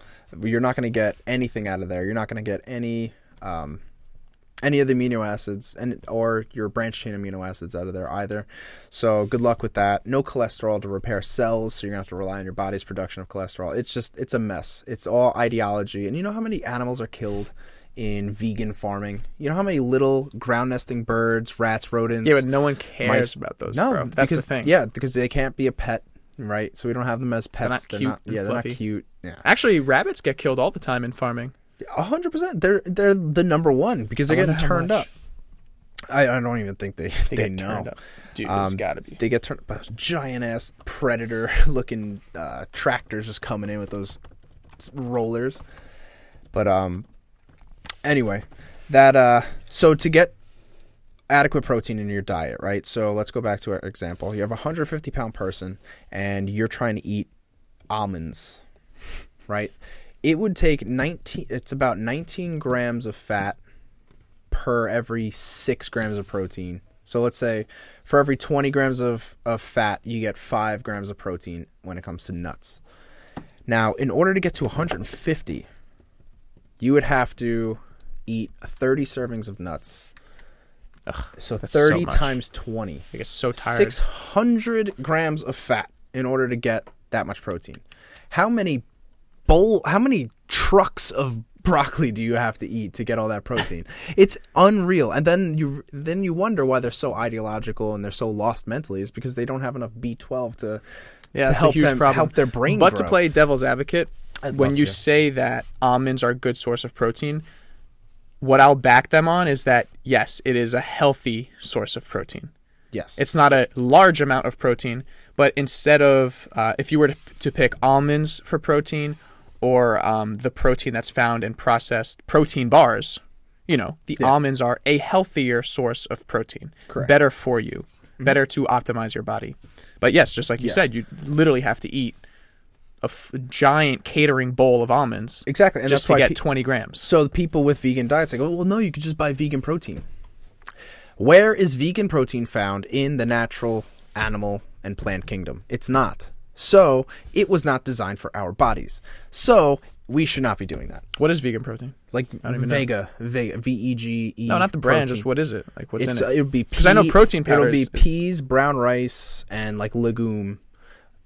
you're not going to get anything out of there. You're not going to get any. Um, any of the amino acids and or your branch chain amino acids out of there either. So good luck with that. No cholesterol to repair cells, so you're gonna have to rely on your body's production of cholesterol. It's just it's a mess. It's all ideology. And you know how many animals are killed in vegan farming? You know how many little ground nesting birds, rats, rodents. Yeah, but no one cares mice- about those. No, bro. That's because, the thing. Yeah, because they can't be a pet, right? So we don't have them as pets. not They're cute not. and Yeah, they're not cute. Yeah. Actually, rabbits get killed all the time in farming. A hundred percent. They're they're the number one because they're getting turned much. up. I, I don't even think they They, they, know. Dude, Um, gotta be. They get turned up. Giant ass predator looking uh, tractors just coming in with those rollers. But um, anyway, that uh, so to get adequate protein in your diet, right? So let's go back to our example. You have a 150 pound person and you're trying to eat almonds, right? It would take 19, it's about 19 grams of fat per every six grams of protein. So let's say for every 20 grams of, of fat, you get five grams of protein when it comes to nuts. Now, in order to get to 150, you would have to eat 30 servings of nuts. So that's so 30 much. times 20. I get so tired. 600 grams of fat in order to get that much protein. How many bowl how many trucks of broccoli do you have to eat to get all that protein? it's unreal. And then you then you wonder why they're so ideological and they're so lost mentally is because they don't have enough B12 to Yeah, to help a huge them problem. help their brain But to play devil's advocate, I'd when you to. say that almonds are a good source of protein, what I'll back them on is that yes, it is a healthy source of protein. Yes. It's not a large amount of protein, but instead of uh, if you were to, to pick almonds for protein or um, the protein that's found in processed protein bars, you know, the almonds are a healthier source of protein, Correct. better for you, better to optimize your body. But yes, just like you Yes. said, you literally have to eat a f- giant catering bowl of almonds exactly. And just that's to get pe- 20 grams. So the people with vegan diets like, oh well, no, you could just buy vegan protein. Where is vegan protein found in the natural animal and plant kingdom? It's not. So it was not designed for our bodies. So we should not be doing that. What is vegan protein? Like I don't even know. Vega, Vega, V E G E. No, not the brand. protein. Just what is it? Like what's It's in uh, it? it would be 'Cause I know protein powder It'll be peas, brown rice, and like legume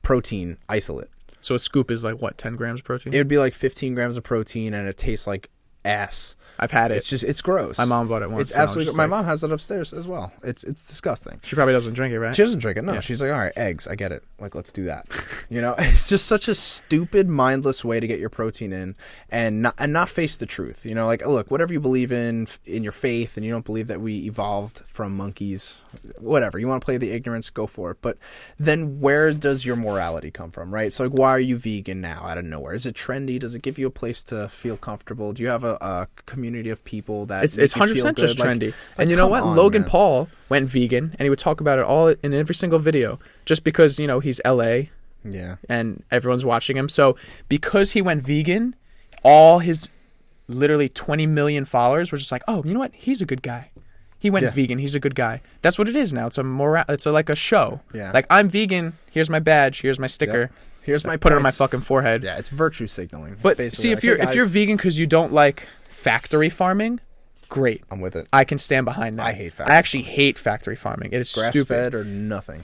protein isolate. So a scoop is like what, 10 grams of protein? It would be like 15 grams of protein, and it tastes like ass. I've had it. It's just it's gross. My mom bought it once. It's absolutely. My like- mom has it upstairs as well. It's it's disgusting. She probably doesn't drink it, right? She doesn't drink it. No, Yeah. she's like, all right, eggs. I get it. Like, let's do that. You know, it's just such a stupid, mindless way to get your protein in, and not and not face the truth. You know, like, look, whatever you believe in in your faith, and you don't believe that we evolved from monkeys, whatever. You want to play the ignorance, go for it. But then, where does your morality come from, right? So, like, why are you vegan now out of nowhere? Is it trendy? Does it give you a place to feel comfortable? Do you have a, a community of people that It's it's you hundred feel percent just? Like- trendy. like, and you know what? on, Logan man. Paul went vegan, and he would talk about it all in every single video, just because you know he's L.A. Yeah. and everyone's watching him. So because he went vegan, all his literally 20 million followers were just like, "Oh, you know what? He's a good guy. He went Yeah. vegan. He's a good guy." That's what it is now. It's a more it's a, like a show. Yeah. Like I'm vegan. Here's my badge. Here's my sticker. Here's my Put it on my fucking forehead. Yeah, it's virtue signaling. But basically see, if like, you're hey, if you're vegan because you don't like factory farming, great. I'm with it. I can stand behind that. I hate factory I actually hate factory farming. It is Grass stupid. fed or nothing.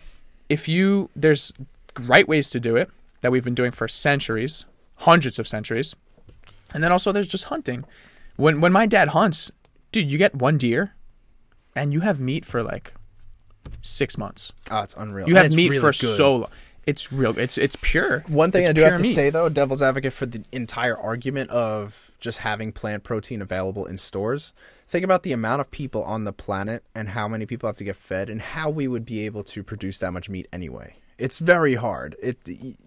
if you there's right ways to do it that we've been doing for centuries, hundreds of centuries, and then also there's just hunting. When when my dad hunts, dude, you get one deer, and you have meat for like six months. Oh, it's unreal. You And have meat really for good. so long. It's real. It's it's pure. One thing It's I do have to meat. say though, devil's advocate for the entire argument of just having plant protein available in stores. Think about the amount of people on the planet and how many people have to get fed and how we would be able to produce that much meat anyway. It's very hard. It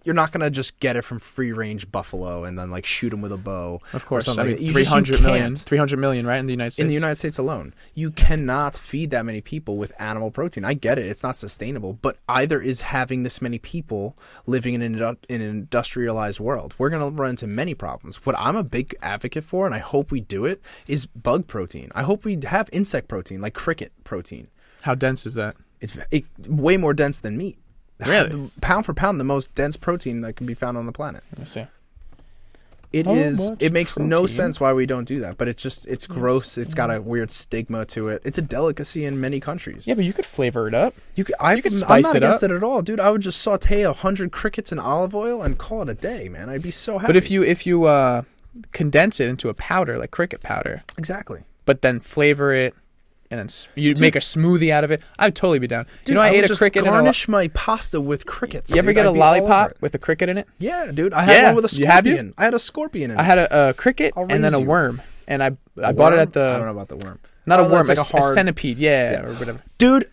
you're not gonna just get it from free range buffalo and then like shoot them with a bow. Of course, I mean, like that. You just- you 300 million, can't. 300 million, right in the United States. in the United States alone. You cannot feed that many people with animal protein. I get it; it's not sustainable. But either is having this many people living in an, in an industrialized world. We're going to run into many problems. What I'm a big advocate for, and I hope we do it, is bug protein. I hope we have insect protein, like cricket protein. How dense is that? It's it, way more dense than meat. Really? pound for pound, the most dense protein that can be found on the planet. I see. It How is. It makes no sense why we don't do that, but it's just it's gross. It's got a weird stigma to it. It's a delicacy in many countries. Yeah, but you could flavor it up. You could, I, You could I'm not it against up. it at all, dude. I would just saute a hundred crickets in olive oil and call it a day, man. I'd be so happy. But if you if you uh, condense it into a powder like cricket powder, exactly, but then flavor it and then you make a smoothie out of it, I'd totally be down. dude, you know, I, would ate a cricket. In a, lo- garnish my pasta with crickets. you ever dude. get I'd a be all over lollipop with a cricket in it? Yeah, dude. I had Yeah, one with a you have you? scorpion. I had a scorpion in it. I had a, a cricket and then a worm, and I I A bought it at the I don't know about the worm. not Oh, a worm, like a, a a centipede, yeah, Yeah. or whatever. Dude,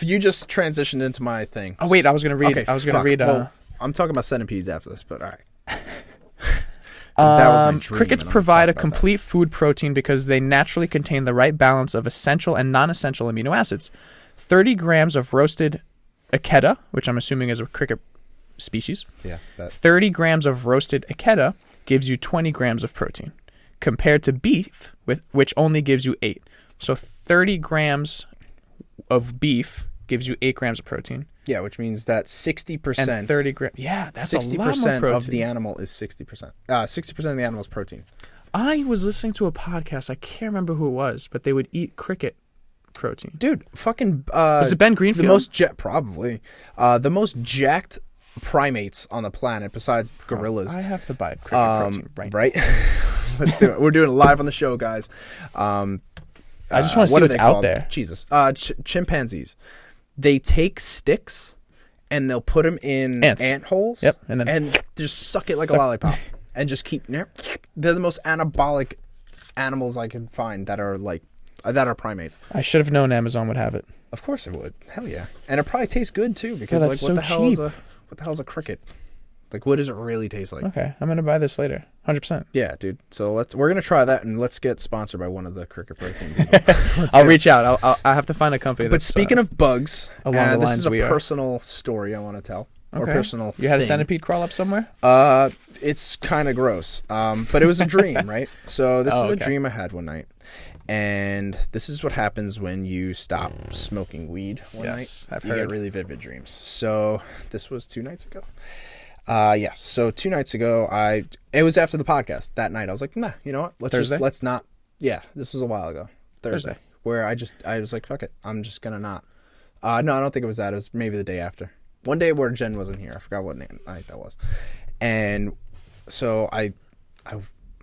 you just transitioned into my thing. Oh wait, I was gonna read. Okay, I was gonna fuck. read. Uh, Well, I'm talking about centipedes after this, but all right. 'Cause that was my Um, crickets and I'm gonna provide a about that. complete food protein because they naturally contain the right balance of essential and non-essential amino acids. 30 grams of roasted Acheta, which I'm assuming is a cricket species, Yeah, that, 30 grams of roasted Acheta gives you 20 grams of protein, compared to beef, with which only gives you 8. So 30 grams of beef gives you 8 grams of protein, yeah, which means that sixty percent, 30 grams. Yeah, that's sixty a lot more protein. of the animal is sixty percent. Uh, sixty percent of the animal is protein. I was listening to a podcast. I can't remember who it was, but they would eat cricket protein. Dude, fucking. Uh, Was it Ben Greenfield? The most jet probably. Uh, the most jacked primates on the planet besides gorillas. I have to buy cricket um, protein right. right? Let's do it. We're doing it live on the show, guys. Um, I just uh, want to see what what's out called? there. Jesus, uh, ch- chimpanzees. They take sticks and they'll put them in Ants. ant holes. Yep, and then- and just suck it like Suck- a lollipop and just keep. They're the most anabolic animals I can find that are like uh, that are primates. I should have known Amazon would have it. Of course it would. Hell yeah, and it probably tastes good too because like what so the hell is a what the hell is a cricket? Like what does it really taste like? Okay, I'm gonna buy this later. Hundred percent. Yeah, dude. So let's we're gonna try that and let's get sponsored by one of the cricket protein people. I'll reach out. I'll, I'll I have to find a company. But speaking uh, of bugs, along uh, the this lines is a we are. personal story I want to tell, or personal. you had a centipede crawl up somewhere. Uh, it's kind of gross. Um, but it was a dream, right? So this Oh, is okay. a dream I had one night, and this is what happens when you stop smoking weed one Yes, night. I've you heard. get really vivid dreams. So this was two nights ago. Uh, yeah. So two nights ago, I it was after the podcast that night. I was like, nah, you know what? Let's Thursday? just let's not. Yeah, this was a while ago. Thursday, Thursday. where I just I was like, fuck it, I'm just gonna not. Uh, no, I don't think it was that. It was maybe the day after. One day where Jen wasn't here. I forgot what night that was. And so I, I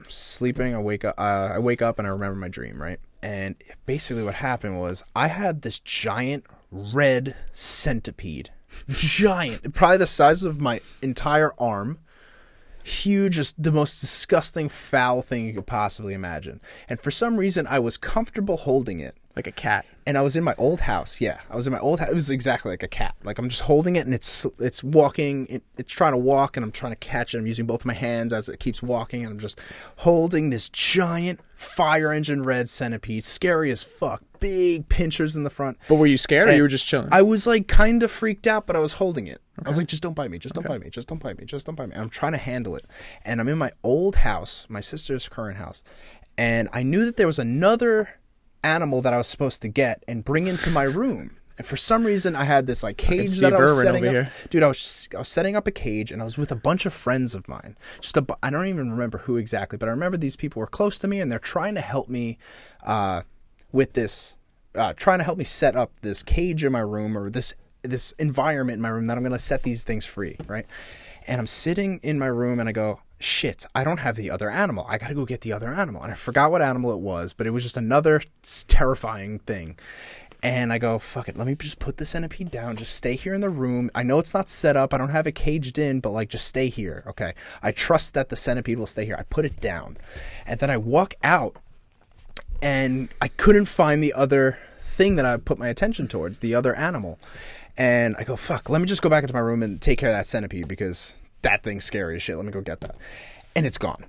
sleeping. I wake up. Uh, I wake up and I remember my dream, right? And basically, what happened was I had this giant red centipede, giant, probably the size of my entire arm, huge, just the most disgusting, foul thing you could possibly imagine. And for some reason, I was comfortable holding it. Like a cat. And I was in my old house. Yeah, I was in my old house. It was exactly like a cat. Like I'm just holding it, and it's it's walking. It, it's trying to walk, and I'm trying to catch it. I'm using both my hands as it keeps walking, and I'm just holding this giant fire engine red centipede, scary as fuck. Big pinchers in the front. But were you scared or And you were just chilling? I was like kind of freaked out, but I was holding it. I was like, just don't bite me, just don't bite me, just don't bite me, just don't bite me. And I'm trying to handle it. And I'm in my old house, my sister's current house. And I knew that there was another animal that I was supposed to get and bring into my room. And for some reason, I had this like cage that I was Irwin setting up. here. Dude, I was I was setting up a cage, and I was with a bunch of friends of mine. Just a, bu- I don't even remember who exactly, but I remember these people were close to me, and they're trying to help me uh, with this, uh, trying to help me set up this cage in my room or this this environment in my room that I'm going to set these things free, right? And I'm sitting in my room, and I go, shit, I don't have the other animal. I got to go get the other animal, and I forgot what animal it was, but it was just another terrifying thing. And I go, fuck it, let me just put the centipede down. Just stay here in the room. I know it's not set up. I don't have it caged in, but like, just stay here. Okay. I trust that the centipede will stay here. I put it down. And then I walk out and I couldn't find the other thing that I put my attention towards, the other animal. And I go, fuck, let me just go back into my room and take care of that centipede because that thing's scary as shit. Let me go get that. And it's gone.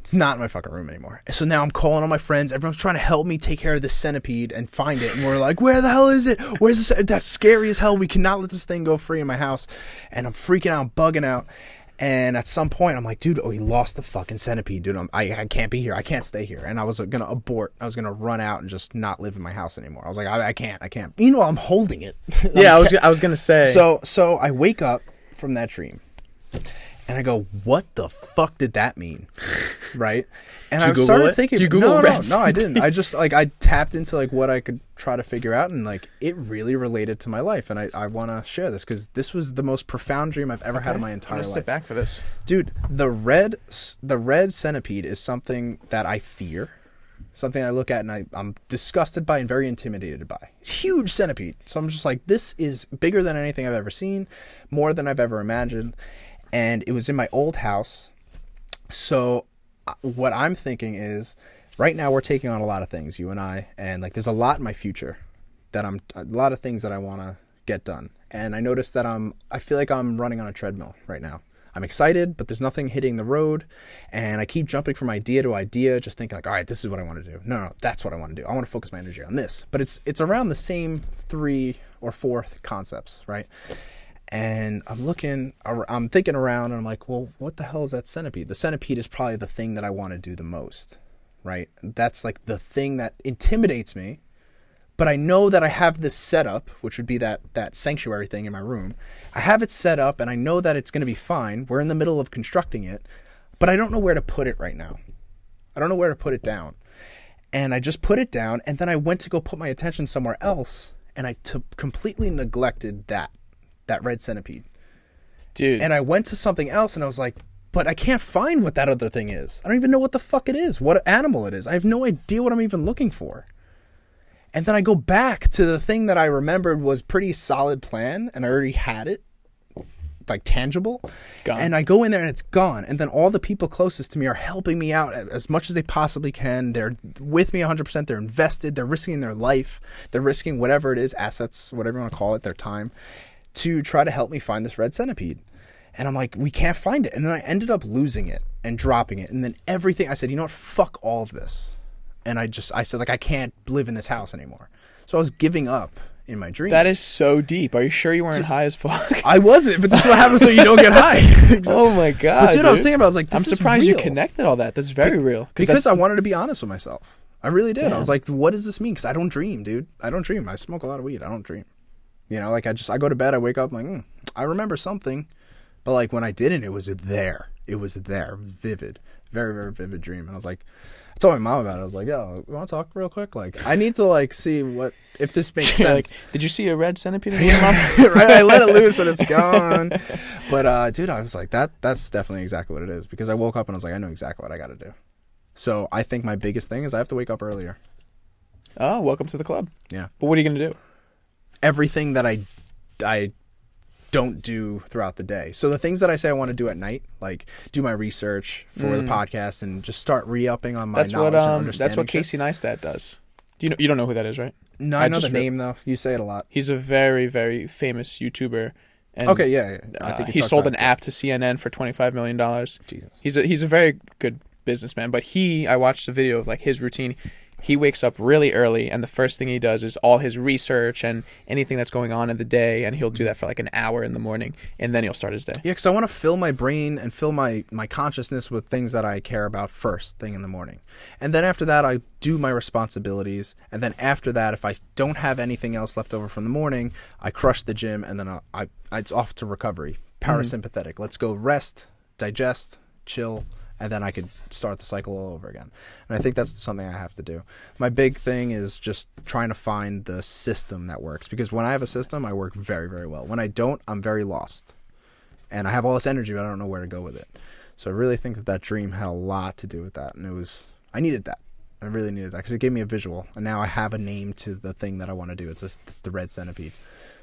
It's not in my fucking room anymore. So now I'm calling all my friends. Everyone's trying to help me take care of this centipede and find it. And we're like, where the hell is it? Where's this? That's scary as hell. We cannot let this thing go free in my house. And I'm freaking out, I'm bugging out. And at some point, I'm like, dude, oh, he lost the fucking centipede, dude. I'm, I, I can't be here. I can't stay here. And I was uh, gonna abort. I was gonna run out and just not live in my house anymore. I was like, I, I can't. I can't. You know, I'm holding it. yeah, I was I was gonna say. So so I wake up from that dream, and I go, "What the fuck did that mean?" Right? And I Google started it? thinking, Did you Google no, no, no, I didn't. I just like I tapped into like what I could try to figure out, and like it really related to my life, and I I want to share this because this was the most profound dream I've ever had in my entire life sit back for this. dude the red the red centipede is something that i fear something i look at and I, i'm disgusted by and very intimidated by huge centipede so i'm just like this is bigger than anything i've ever seen more than i've ever imagined and it was in my old house. So uh, what i'm thinking is right now we're taking on a lot of things you and i and like there's a lot in my future that i'm a lot of things that i want to get done. And i noticed that i'm i feel like i'm running on a treadmill right now. I'm excited but there's nothing hitting the road and i keep jumping from idea to idea just thinking like all right this is what i want to do. No no that's what i want to do. I want to focus my energy on this. But it's it's around the same three or four concepts right and I'm looking, I'm thinking around, and I'm like, well, what the hell is that centipede? The centipede is probably the thing that I want to do the most, right? That's like the thing that intimidates me. But I know that I have this setup, which would be that that sanctuary thing in my room. I have it set up, and I know that it's going to be fine. We're in the middle of constructing it, but I don't know where to put it right now. I don't know where to put it down. And I just put it down, and then I went to go put my attention somewhere else, and I t- completely neglected that that red centipede. Dude. And I went to something else and I was like, but I can't find what that other thing is. I don't even know what the fuck it is, what animal it is. I have no idea what I'm even looking for. And then I go back to the thing that I remembered was pretty solid plan and I already had it like tangible. Gone. And I go in there and it's gone. And then all the people closest to me are helping me out as much as they possibly can. They're with me 100%. They're invested. They're risking their life. They're risking whatever it is, assets, whatever you want to call it, their time, to try to help me find this red centipede. And I'm like, we can't find it. And then I ended up losing it and dropping it. And then everything, I said, you know what? Fuck all of this. And I just, I said, like, I can't live in this house anymore. So I was giving up in my dream. that is so deep. Are you sure you weren't high as fuck? I wasn't, but this is what happens when you don't get high. Exactly. oh my god. But dude, I was thinking about, it, I was like, I'm is surprised you connected all that. That's very real. because I wanted to be honest with myself. I really did. I was like, what does this mean? Because I don't dream, dude. I don't dream. I smoke a lot of weed. I don't dream. You know, like I just I go to bed, I wake up, I'm like, mm, I remember something, but like when I didn't, it was there. It was there, vivid, very very vivid dream. And I was like, I told my mom about it. I was like, yo, you want to talk real quick? Like, I need to like see what if this makes You're like, sense. did you see a red centipede in room? Mom? right? I let it loose and it's gone. But uh, dude, I was like, that that's definitely exactly what it is because I woke up and I was like, I know exactly what I got to do. So I think my biggest thing is I have to wake up earlier. Oh, welcome to the club. Yeah. But what are you gonna do? Everything that I I don't do throughout the day. So the things that I say I want to do at night, like do my research for the podcast and just start re-upping on my Mm. That's knowledge what and um. understanding. That's what. Casey Neistat does. Do you know? You don't know who that is, right? No, I I know the re- name though. You say it a lot. He's a very very famous YouTuber. And, Okay, yeah, yeah. I uh, think you he sold an it. app to CNN for twenty five million dollars. Jesus. He's a he's a very good businessman, but he I watched a video of like his routine. He wakes up really early and the first thing he does is all his research and anything that's going on in the day and he'll do that for like an hour in the morning and then he'll start his day. Yeah, because I want to fill my brain and fill my my consciousness with things that I care about first thing in the morning, and then after that I do my responsibilities, and then after that, if I don't have anything else left over from the morning, I crush the gym, and then I, I it's off to recovery, mm-hmm. parasympathetic. Let's go rest, digest, chill, and then I could start the cycle all over again. And I think that's something I have to do. My big thing is just trying to find the system that works because when I have a system, I work very very well. When I don't, I'm very lost and I have all this energy, but I don't know where to go with it. So I really think that that dream had a lot to do with that, and it was I needed that. I really needed that because it gave me a visual, and now I have a name to the thing that I want to do. It's, just, it's the red centipede.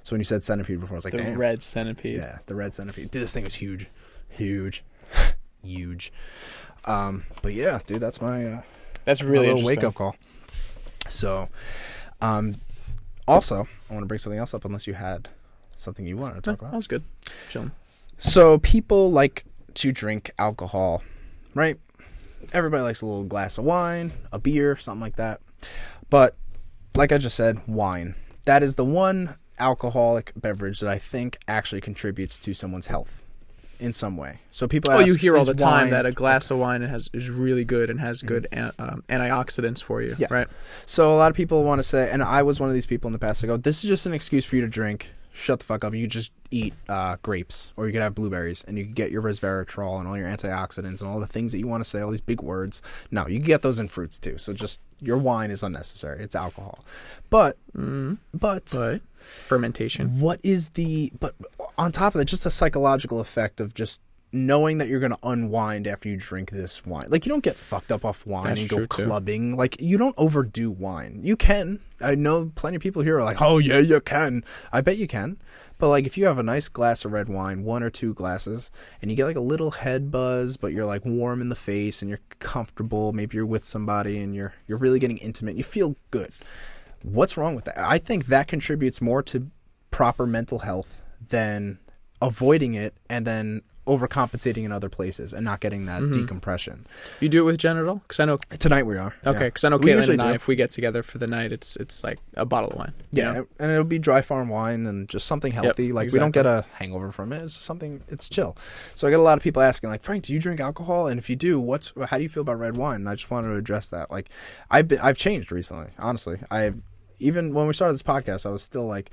So when you said centipede before, I was like, The Damn. red centipede. yeah, the red centipede. Dude, this thing was huge, huge, huge. Um, but yeah, dude, that's my uh, That's a really interesting. wake up call. So, um, also, I want to bring something else up, unless you had something you wanted to No, talk about. that was good. Chilling. So people like to drink alcohol, right? Everybody likes a little glass of wine, a beer, something like that. But like I just said, wine. That is the one alcoholic beverage that I think actually contributes to someone's health in some way. So people Oh, you hear all the time wine-" that a glass of wine has is really good and has good an, um, antioxidants for you, Yeah. right? So a lot of people want to say, and I was one of these people in the past. I go, this is just an excuse for you to drink. Shut the fuck up. You just eat uh, grapes, or you could have blueberries, and you could get your resveratrol and all your antioxidants and all the things that you want to say. All these big words. No, you can get those in fruits too. So just your wine is unnecessary. It's alcohol. But but But fermentation. what is the but on top of that just the psychological effect of just knowing that you're going to unwind after you drink this wine. Like you don't get fucked up off wine That's and go true, too. clubbing. Like you don't overdo wine. You can. I know plenty of people here are like oh yeah you can. I bet you can. But like if you have a nice glass of red wine one or two glasses and you get like a little head buzz but you're like warm in the face and you're comfortable maybe you're with somebody and you're you're really getting intimate you feel good. What's wrong with that? I think that contributes more to proper mental health than avoiding it and then overcompensating in other places and not getting that Mm-hmm. decompression. You do it with Genital? Because I know. Tonight we are. Okay, yeah. because I know We Caitlin and I, do. if we get together for the night, it's it's like a bottle of wine. you Yeah, know? and it'll be dry farm wine and just something healthy. like we don't get a hangover from it. It's something. It's chill. So I get a lot of people asking, like, Frank, do you drink alcohol? And if you do, what's how do you feel about red wine? And I just wanted to address that. Like, I've been I've changed recently. Honestly, I even when we started this podcast, I was still like,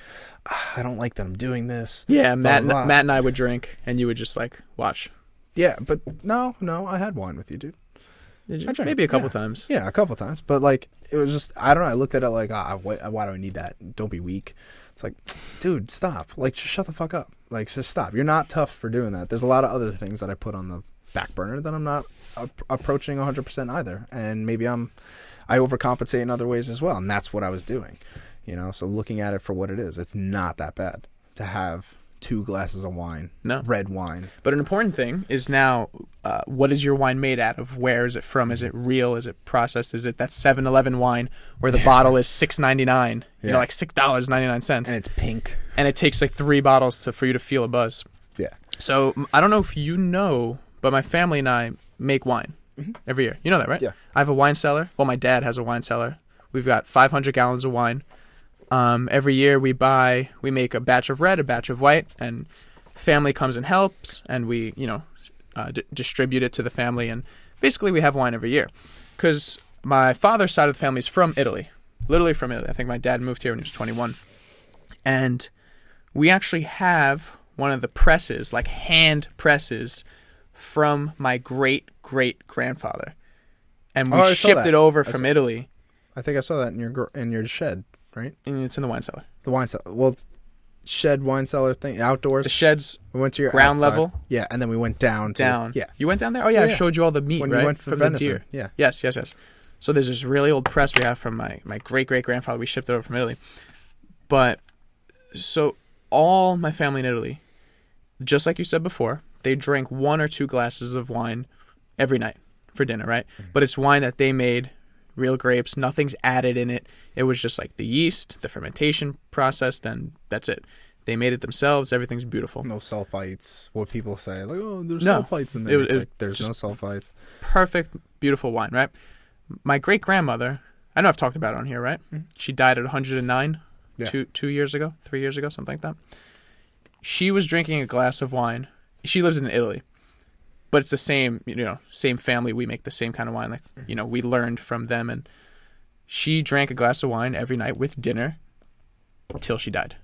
"Ah, I don't like that I'm doing this. Yeah, Matt, blah, blah. Matt and I would drink, and you would just like watch. Yeah, but no, no, I had wine with you, dude. Did you? I drank, Maybe a couple yeah. times. Yeah, a couple times, but like it was just I don't know. I looked at it like, ah, why, why do I need that? Don't be weak. It's like, dude, stop. Like, just shut the fuck up. Like, just stop. You're not tough for doing that. There's a lot of other things that I put on the back burner that I'm not ap- approaching 100% either, and maybe I'm I overcompensate in other ways as well, and that's what I was doing. You know, so looking at it for what it is, it's not that bad to have two glasses of wine, No. red wine. But an important thing is now, uh, what is your wine made out of? Where is it from? Is it real? Is it processed? Is it that 7-Eleven wine where the bottle is six ninety nine? You know, like six dollars ninety nine cents, And it's pink. and it takes like three bottles to for you to feel a buzz. Yeah. So I don't know if you know, but my family and I make wine every year. You know that, right? Mm-hmm. Yeah. I have a wine cellar. Well, my dad has a wine cellar. We've got 500 gallons of wine. Um, every year we buy, we make a batch of red, a batch of white, and family comes and helps, and we, you know, uh, d- distribute it to the family, and basically we have wine every year. Because my father's side of the family is from Italy, literally from Italy. I think my dad moved here when he was 21, and we actually have one of the presses, like hand presses, from my great great grandfather, and we Oh, shipped that. it over from saw- Italy, I think I saw that in your in your shed, right? and it's in the wine cellar. The wine cellar. Well, shed wine cellar thing outdoors. The sheds we went to your ground outside. level? Yeah, and then we went down. To, down. Yeah, You went down there? Oh yeah, Yeah, I yeah. showed you all the meat, when right? we went for From venison. the deer. Yeah, Yes, yes, yes. So there's this really old press we have from my, my great great grandfather. We shipped it over from Italy. But so all my family in Italy, just like you said before, they drink one or two glasses of wine every night for dinner, right? Mm-hmm. But it's wine that they made, real grapes, nothing's added in it. It was just like the yeast, the fermentation process, then that's it. They made it themselves. Everything's beautiful. no sulfites. What people say, like, oh, there's No. sulfites in there. It's it like, there's no sulfites. perfect, beautiful wine, right? My great grandmother, I know I've talked about it on here, right? She died at 109 Mm-hmm. Yeah. two two years ago, three years ago, something like that. She was drinking a glass of wine. She lives in Italy, but it's the same, you know, same family. We make the same kind of wine, like mm-hmm. you know, we learned from them, and she drank a glass of wine every night with dinner till she died.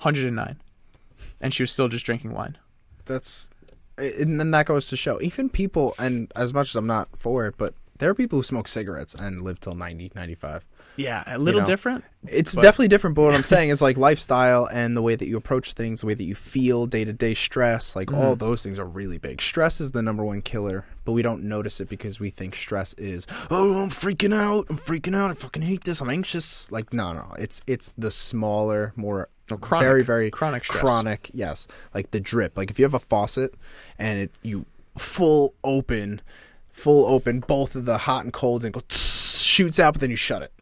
109, and she was still just drinking wine. That's, and then that goes to show. Even people, and as much as I'm not for it, but there are people who smoke cigarettes and live till 90, 95. Yeah, a little know, different. It's But- definitely different, but what I'm saying is like lifestyle and the way that you approach things, the way that you feel, day to day stress, like Mm-hmm. all those things are really big. Stress is the number one killer, but we don't notice it because we think stress is, oh, I'm freaking out, I'm freaking out, I fucking hate this, I'm anxious. Like no, no, it's it's the smaller, more chronic- very very chronic stress. chronic, yes, like the drip. Like if you have a faucet and it you full open, full open, both of the hot and colds and go shoots out, but then you shut it.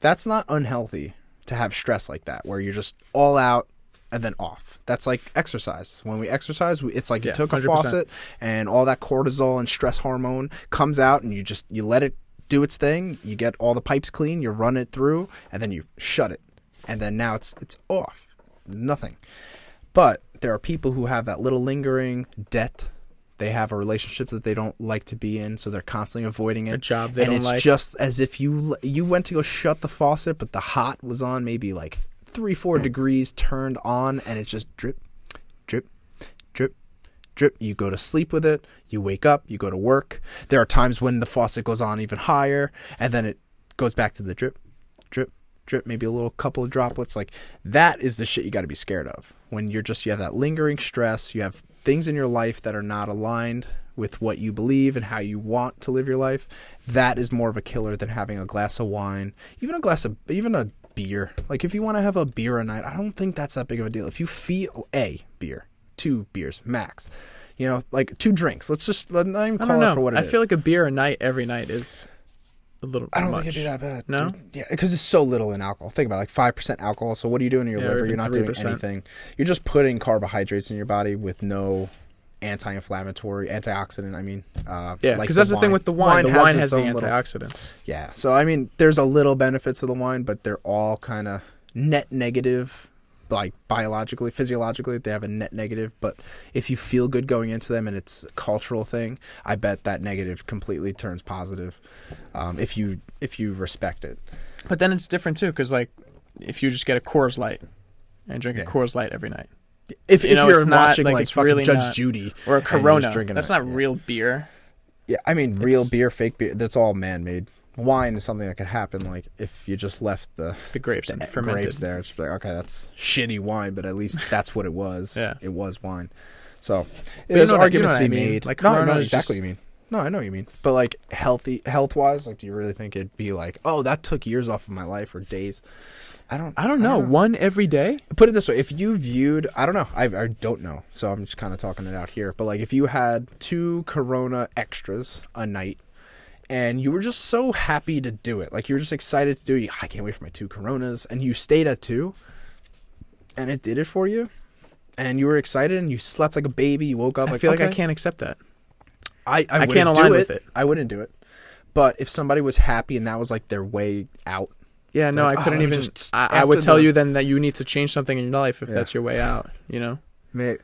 That's not unhealthy to have stress like that where you're just all out and then off. That's like exercise. When we exercise we, it's like you Yeah, took a 100%. faucet and all that cortisol and stress hormone comes out and you just you let it do its thing you get all the pipes clean you run it through and then you shut it. And then now it's it's off. Nothing. But there are people who have that little lingering debt they have a relationship that they don't like to be in so they're constantly avoiding it A job they and don't like. And it's just as if you you went to go shut the faucet, but the hot was on maybe like three four degrees turned on, and it just drip, drip, drip, drip. You go to sleep with it. You wake up. You go to work. There are times when the faucet goes on even higher, and then it goes back to the drip, drip. Maybe a little couple of droplets. Like that is the shit you got to be scared of when you're just you have that lingering stress. You have things in your life that are not aligned with what you believe and how you want to live your life, that is more of a killer than having a glass of wine, even a glass of even a beer. Like if you want to have a beer a night, I don't think that's that big of a deal. If you feel a beer, two beers max, you know, like two drinks. Let's just let not even I call don't it for know. what it I is. feel like a beer a night every night is a little. I don't much. think it'd be that bad. No? dude. Yeah, because it's so little in alcohol. Think about it, like five percent alcohol. So what are you doing in your Yeah, liver? You're not doing 3%. anything. You're just putting carbohydrates in your body with no anti-inflammatory, antioxidant. I mean, uh, Yeah, like because that's the thing with the wine. the has wine its has the little- antioxidants. Yeah. So I mean, there's a little benefits of the wine, but they're all kind of net negative, like biologically, physiologically, they have a net negative. But if you feel good going into them and it's a cultural thing, I bet that negative completely turns positive. Um, if you if you respect it. But then it's different too, because like if you just get a Coors Light and drink Yeah. a Coors Light every night, If, You if know, you're watching like, like, it's fucking really Judge not- Judy or a Corona, that's it, not yeah. real beer. Yeah, I mean, real It's- beer, fake beer, that's all man made. Wine is something that could happen, like if you just left the The grapes the fermented. grapes there. It's like okay, that's shitty wine, but at least that's what it was. Yeah. it was wine. So there's know I- arguments to be mean. made. Like, no, I know exactly just- what you mean. No, I know what you mean. But like healthy, health wise, like do you really think it'd be like, oh, that took years off of my life or days? I don't. I don't know. One every day. Put it this way: if you viewed, I don't know, I, I don't know, so I'm just kind of talking it out here. But like, if you had two Corona extras a night, and you were just so happy to do it, like you were just excited to do it, I can't wait for my two Coronas, and you stayed at two, and it did it for you, and you were excited, and you slept like a baby, you woke up I like, feel like I can't accept that. I, I, I wouldn't can't do align it. with it. I wouldn't do it. But if somebody was happy and that was like their way out, Yeah, no, Like, I oh, couldn't me even. just- I, I would tell the- you then that you need to change something in your life if Yeah. that's your way out. You know, man,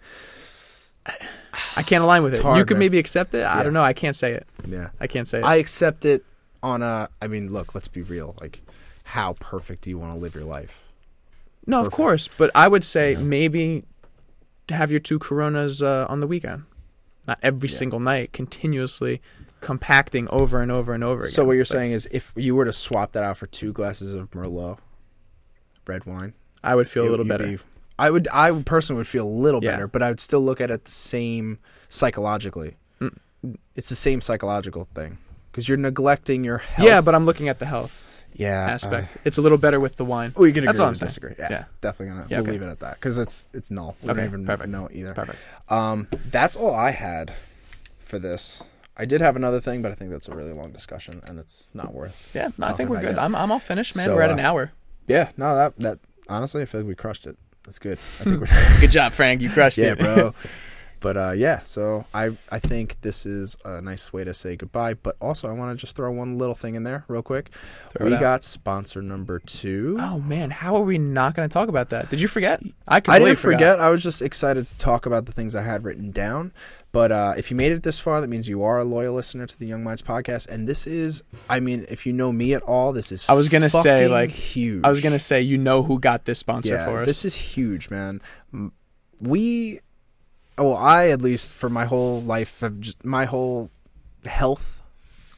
I can't align with it. hard, you could man. maybe accept it. I Yeah. don't know. I can't say it. yeah. I can't say it. I accept it on a. I mean, look, let's be real. Like, how perfect do you want to live your life? no, of course, but I would say maybe to have your two Coronas uh, on the weekend, not every Yeah. single night, continuously compacting over and over and over again. So what you're It's like, saying is, if you were to swap that out for two glasses of Merlot, red wine, I would feel a little better. be I would I personally would feel a little Yeah. better, but I would still look at it the same psychologically. Mm. It's the same psychological thing because you're neglecting your health. Yeah, but I'm looking at the health yeah aspect. it's a little better with the wine. Uh, we can That's agree all I'm saying. disagree. Yeah, Yeah. definitely gonna Yeah, we'll okay. leave it at that because it's it's null. We Okay, don't even perfect. know either. Perfect. Um, that's all I had for this. I did have another thing, but I think that's a really long discussion and it's not worth. Yeah, no, I think we're good. yet. I'm I'm all finished, man. So, we're at uh, an hour. Yeah, no, that that honestly, I feel like we crushed it. That's good. I think we're Good job, Frank. You crushed yeah, it, bro. But uh, yeah, so I I think this is a nice way to say goodbye. But also, I want to just throw one little thing in there real quick. Throw we got sponsor number two. Oh man, how are we not going to talk about that? Did you forget? I I didn't forgot. forget. I was just excited to talk about the things I had written down. But uh, if you made it this far, that means you are a loyal listener to the Young Minds podcast. And this is, I mean, if you know me at all, this is. I was gonna say, like, huge. I was gonna say, you know who got this sponsor yeah, for us? this is huge, man. We, well, I at least for my whole life have just my whole health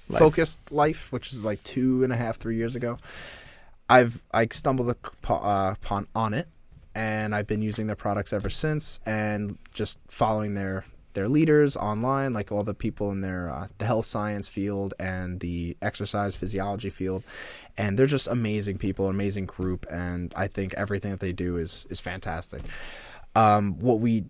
Life. focused life, which is like two and a half, three years ago. I've I stumbled uh, upon Onnit, and I've been using their products ever since, and just following their their leaders online, like all the people in their uh, the health science field and the exercise physiology field, and they're just amazing people, amazing group, and I think everything that they do is is fantastic. Um, what we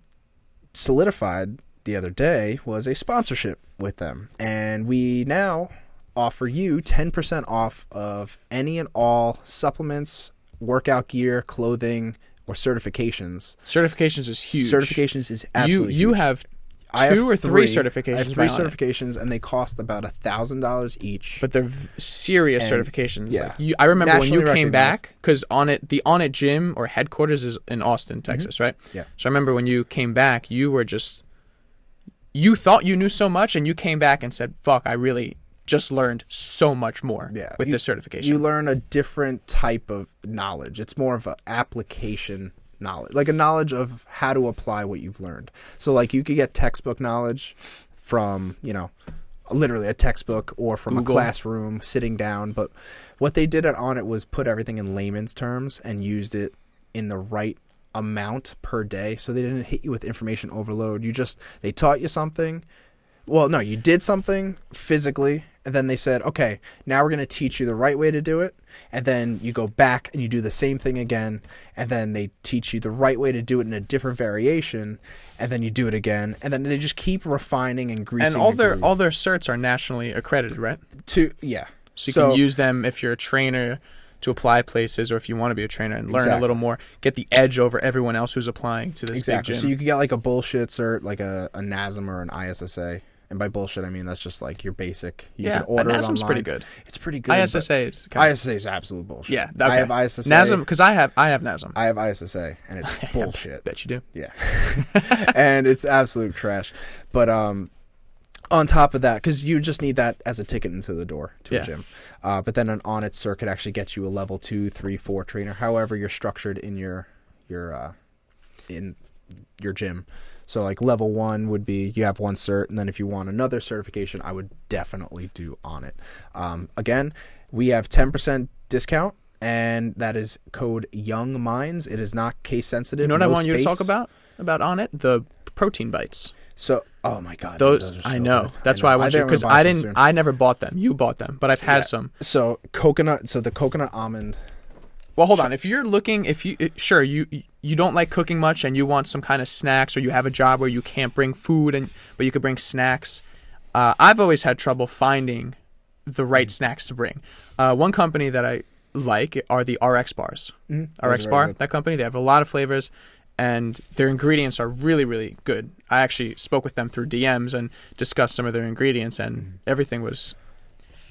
solidified the other day was a sponsorship with them. And we now offer you 10% off of any and all supplements, workout gear, clothing, or certifications. Certifications is huge. Certifications is You absolutely you huge. have I have or three, certifications. I have three certifications, and they cost about a thousand dollars each. but they're v- serious And, certifications. yeah. Like you, I remember when you came back because Onnit the Onnit gym or headquarters is in Austin, Texas, right? Mm-hmm. Yeah. So I remember when you came back, you were just you thought you knew so much, and you came back and said, "Fuck, I really." Just learned so much more Yeah, with you- this certification. you learn a different type of knowledge. It's more of an application knowledge, like a knowledge of how to apply what you've learned. So, like, you could get textbook knowledge from, you know, literally a textbook or from Google. a classroom sitting down. But what they did on it was put everything in layman's terms and used it in the right amount per day. So they didn't hit you with information overload. You just, they taught you something. Well, no, you did something physically, and then they said, okay, now we're going to teach you the right way to do it. And then you go back and you do the same thing again, and then they teach you the right way to do it in a different variation, and then you do it again, and then they just keep refining and greasing. and all the their groove all their certs are nationally accredited, right? to yeah. So you can use them if you're a trainer to apply places, or if you want to be a trainer and learn a little more, get the edge over everyone else who's applying to this exactly. So you could get like a bullshit cert, like a, a NASM or an ISSA. And by bullshit, I mean that's just like your basic. You yeah, can order it NASM's online. pretty good. It's pretty good. but ISSA is kind of, ISSA is absolute bullshit. yeah. I have ISSA. NASM because I have I have NASM. I have ISSA, and it's bullshit. Bet you do. Yeah. and it's absolute trash. But um on top of that, because you just need that as a ticket into the door to Yeah. a gym. Uh, but then an Onnit circuit actually gets you a level two, three, four trainer, however you're structured in your your uh in your gym. So like level one would be you have one cert, and then if you want another certification, I would definitely do Onnit. Um, again, we have ten percent discount, and that is code Young Minds. It is not case sensitive. You know what I no want you to talk about about Onnit? The protein bites. So, oh my god, Those, are so I know. good. That's know. why I want you I'm because I didn't. soon. I never bought them. You bought them, but I've had Yeah. some. So coconut. So the coconut almond. Well, hold on. If you're looking, if you sure you you don't like cooking much and you want some kind of snacks, or you have a job where you can't bring food and but you could bring snacks. Uh, I've always had trouble finding the right snacks to bring. Uh, one company that I like are the RX bars. Those RX bar, that company, they have a lot of flavors, and their ingredients are really really good. I actually spoke with them through DMs and discussed some of their ingredients, and everything was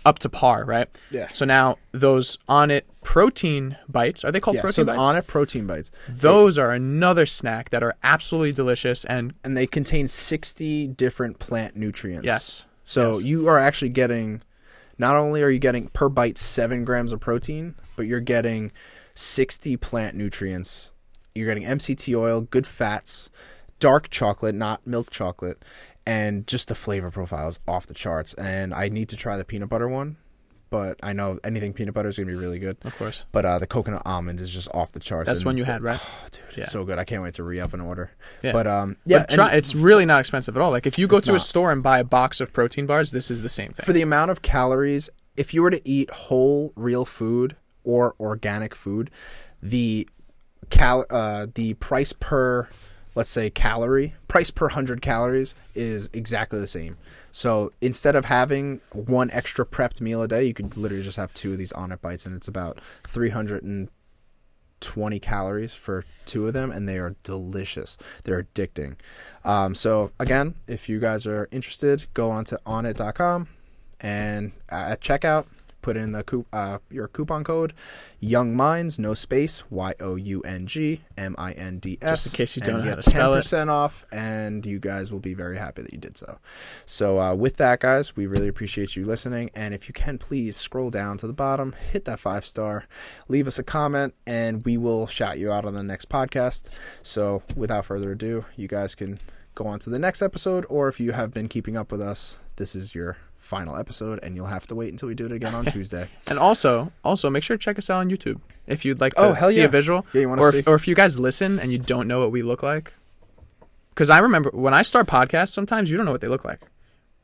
up to par, right? Yeah. So now those Onnit protein bites are they called Yeah. protein So the bites? Onnit protein bites. Those are another snack that are absolutely delicious and and they contain 60 different plant nutrients. yes. So Yes. you are actually getting, not only are you getting per bite seven grams of protein, but you're getting 60 plant nutrients. You're getting MCT oil, good fats, dark chocolate, not milk chocolate, and just the flavor profile is off the charts. And I need to try the peanut butter one, but I know anything peanut butter is gonna be really good. Of course. But uh, the coconut almond is just off the charts. That's and- one you had, right? Oh, dude, it's Yeah. so good. I can't wait to re up and order. Yeah. But um, yeah, But try, it's really not expensive at all. Like if you go to a store and buy a box of protein bars, this is the same thing. for the amount of calories, if you were to eat whole, real food or organic food, the cal uh, the price per let's say calorie price per 100 calories is exactly the same. So instead of having one extra prepped meal a day you could literally just have two of these Onnit bites and it's about 320 calories for two of them and they are delicious. They're addicting. Um, so again if you guys are interested go on to onnit.com and at checkout put in the coup- uh, your coupon code. Young minds no space y-o-u-n-g-m-i-n-d-s Just in case you don't know how get to spell it. 10% off and you guys will be very happy that you did so. So uh, with that guys we really appreciate you listening. And if you can please scroll down to the bottom hit that five star leave us a comment and we will shout you out on the next podcast. So without further ado you guys can go on to the next episode or if you have been keeping up with us this is your final episode and you'll have to wait until we do it again on tuesday And also, also make sure to check us out on YouTube if you'd like to Oh, hell see yeah. a visual. Yeah, you wanna or see? If, or if you guys listen and you don't know what we look like, because I remember when I start podcasts, sometimes you don't know what they look like,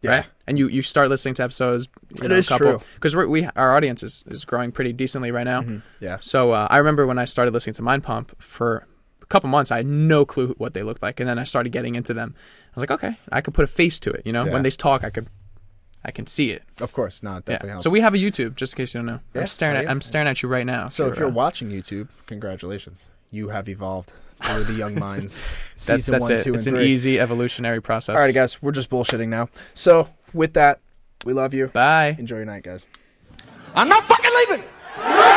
right? And you you start listening to episodes. You It know, is a couple, true. because we our audience is, is growing pretty decently right now. yeah So uh, I remember when I started listening to Mind Pump for a couple months, I had no clue what they looked like, and then I started getting into them. I was like, okay, I could put a face to it. You know, Yeah. when they talk, I could, I can see it. of course not definitely Yeah. helps So we have a YouTube, just in case you don't know. Yeah, I'm staring at. I'm staring at you right now. So if you're uh, watching YouTube, congratulations. You have evolved through the Young Minds that's, season that's one, it. two, it's and an easy evolutionary process. All right, guys, we're just bullshitting now. So with that, we love you. Bye. Enjoy your night, guys. I'm not fucking leaving.